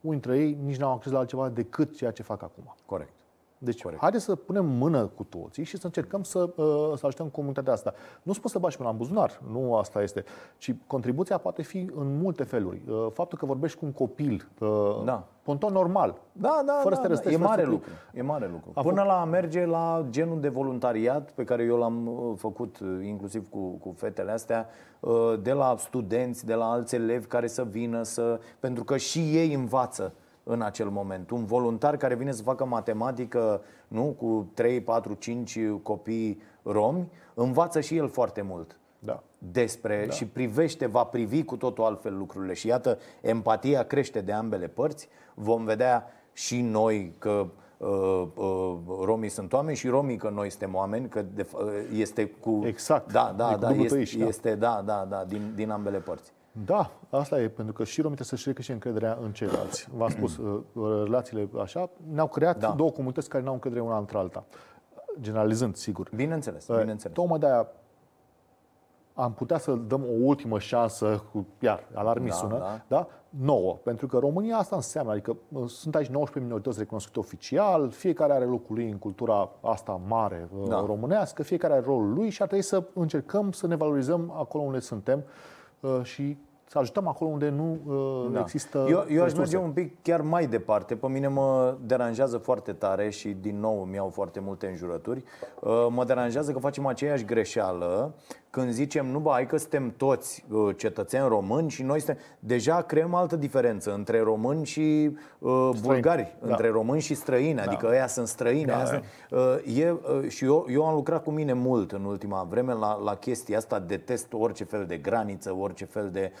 unii dintre ei nici n-au acces la altceva decât ceea ce fac acum. Corect. Deci, Corect. haideți să punem mână cu toții și să încercăm să, uh, să ajutăm comunitatea asta. Nu spun să bagi până la buzunar, nu asta este, ci contribuția poate fi în multe feluri. Uh, Faptul că vorbești cu un copil, uh, Da. ponton normal, Da, da, Fără da, să te da. răstești, e fără mare să te- lucru. E mare lucru. A Până la a merge la genul de voluntariat pe care eu l-am uh, făcut uh, inclusiv cu, cu fetele astea, uh, de la studenți, de la alți elevi care să vină să pentru că și ei învață în acel moment. Un voluntar care vine să facă matematică, nu, cu 3, 4, 5 copii romi, învață și el foarte mult da. despre da. și privește, va privi cu totul altfel lucrurile. Și iată, empatia crește de ambele părți. Vom vedea și noi că uh, uh, romii sunt oameni și romii că noi suntem oameni, că de, uh, este cu Exact. Da, E da, cu da, dublu este, tăiș, da. este da, da, da, din, din ambele părți. Da, asta e, pentru că și romii trebuie să-și recâștige încrederea în ceilalți. V-am spus, uh, relațiile așa ne-au creat Da. două comunități care nu au încredere una între alta. Generalizând, sigur. Bineînțeles, Uh, bineînțeles. Tocmai de-aia am putea să dăm o ultimă șansă cu, iar, alarmii Da, sună, da. da. Nouă. Pentru că România asta înseamnă, adică uh, sunt aici 19 minorități recunoscute oficial, fiecare are locul lui în cultura asta mare uh, Da. românească, fiecare are rolul lui și ar trebui să încercăm să ne valorizăm acolo unde suntem uh, și să ajutăm acolo unde nu uh, Da. există eu, eu aș resurse. merge un pic chiar mai departe. Pe mine mă deranjează foarte tare și din nou îmi iau foarte multe înjurături. Uh, Mă deranjează că facem aceeași greșeală când zicem, nu bă, hai că suntem toți uh, cetățeni români și noi suntem... Deja creăm altă diferență între români și uh, bulgari, Da. între români și străini, adică ăia sunt străini. Da, aia sunt- Uh, E, uh, și eu, eu am lucrat cu mine mult în ultima vreme la, la chestia asta, detest orice fel de graniță, orice fel de...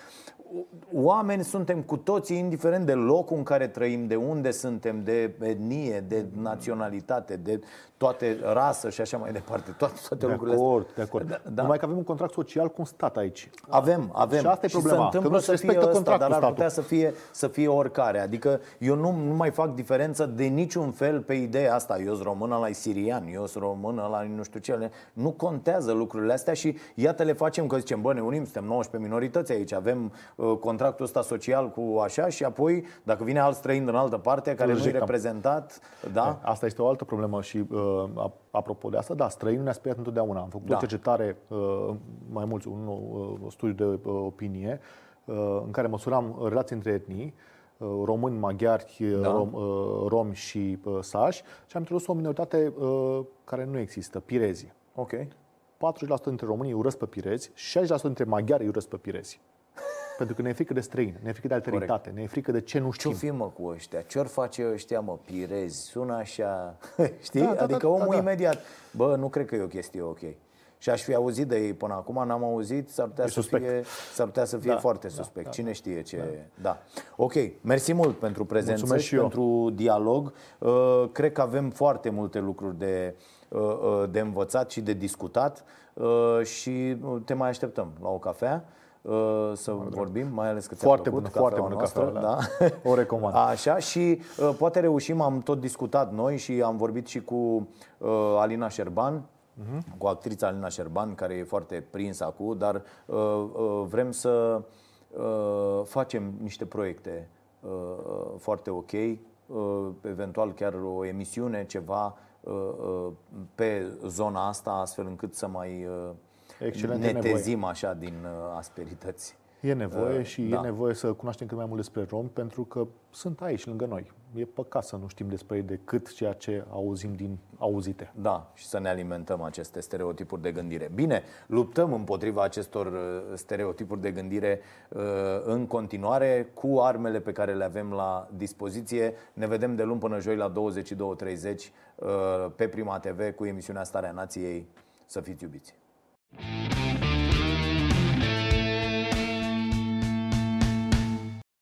Oameni suntem cu toții, indiferent de locul în care trăim, de unde suntem, de etnie, de naționalitate, de toate rasă și așa mai departe, toate, toate De lucrurile astea. acord, de acord. Da, da. Numai că avem un contract social cu un stat aici. Avem, avem. Și asta e problema, se că întâmplă nu se să fie respectă ăsta, contractul dar ar statul. putea să fie, să fie oricare. Adică eu nu, nu mai fac diferență de niciun fel pe ideea asta. Eu sunt român, ăla sirian, eu sunt român, ăla nu știu ce. Nu contează lucrurile astea și iată le facem că zicem, bă, ne unim, suntem 19 minorități aici, avem uh, contractul ăsta social cu așa și apoi, dacă vine alt străin din altă parte care Îl nu e rejectăm. reprezentat, da? Asta este o altă problemă și uh, ap- apropo de asta, da, străinul ne-a speriat întotdeauna. Am făcut Da. o cercetare, uh, mai mulți, un uh, studiu de uh, opinie, uh, în care măsuram relații între etnii, uh, români, maghiari, Da. da. rom, uh, romi și uh, sași și am introdus o minoritate uh, care nu există, pirezii. Ok. 40% dintre românii urăsc pe pirezi, 60% dintre maghiari îi urăsc pe pirezi. Pentru că ne e frică de străini, ne e frică de alternitate, ne e frică de ce nu Ce-o știm. fi mă cu ăștia? Ce-or face ăștia mă? Pirezi? Sună așa, știi? Da, da, adică da, omul da, da. imediat, bă, nu cred că e o chestie ok. Și aș fi auzit de ei până acum, n-am auzit, s-ar putea, E să suspect. fie, s-ar putea să fie Da, foarte da, suspect. da, Cine știe ce... Da. Ok, mersi mult pentru prezență Mulțumesc și și eu. pentru dialog. Uh, Cred că avem foarte multe lucruri de, uh, uh, de învățat și de discutat uh, și uh, te mai așteptăm la o cafea uh, să vorbim, mai ales că ți-a Foarte plăcut bună, foarte cafeaua bună noastră, cafea, da. O recomand. Așa și uh, poate reușim, am tot discutat noi și am vorbit și cu uh, Alina Șerban, cu actrița Alina Șerban, care e foarte prinsă acum, dar uh, uh, vrem să uh, facem niște proiecte uh, uh, foarte ok eventual chiar o emisiune, ceva pe zona asta, astfel încât să mai Excelente netezim nevoie. așa din asperități. E nevoie și da. e nevoie să cunoaștem cât mai mult despre romi pentru că sunt aici lângă noi. E păcat să nu știm despre ei decât ceea ce auzim din auzite. Da, și să ne alimentăm aceste stereotipuri de gândire. Bine, luptăm împotriva acestor uh, stereotipuri de gândire uh, în continuare cu armele pe care le avem la dispoziție. Ne vedem de luni până joi la 22.30 uh, pe Prima TV cu emisiunea Starea Nației. Să fiți iubiți! Thank you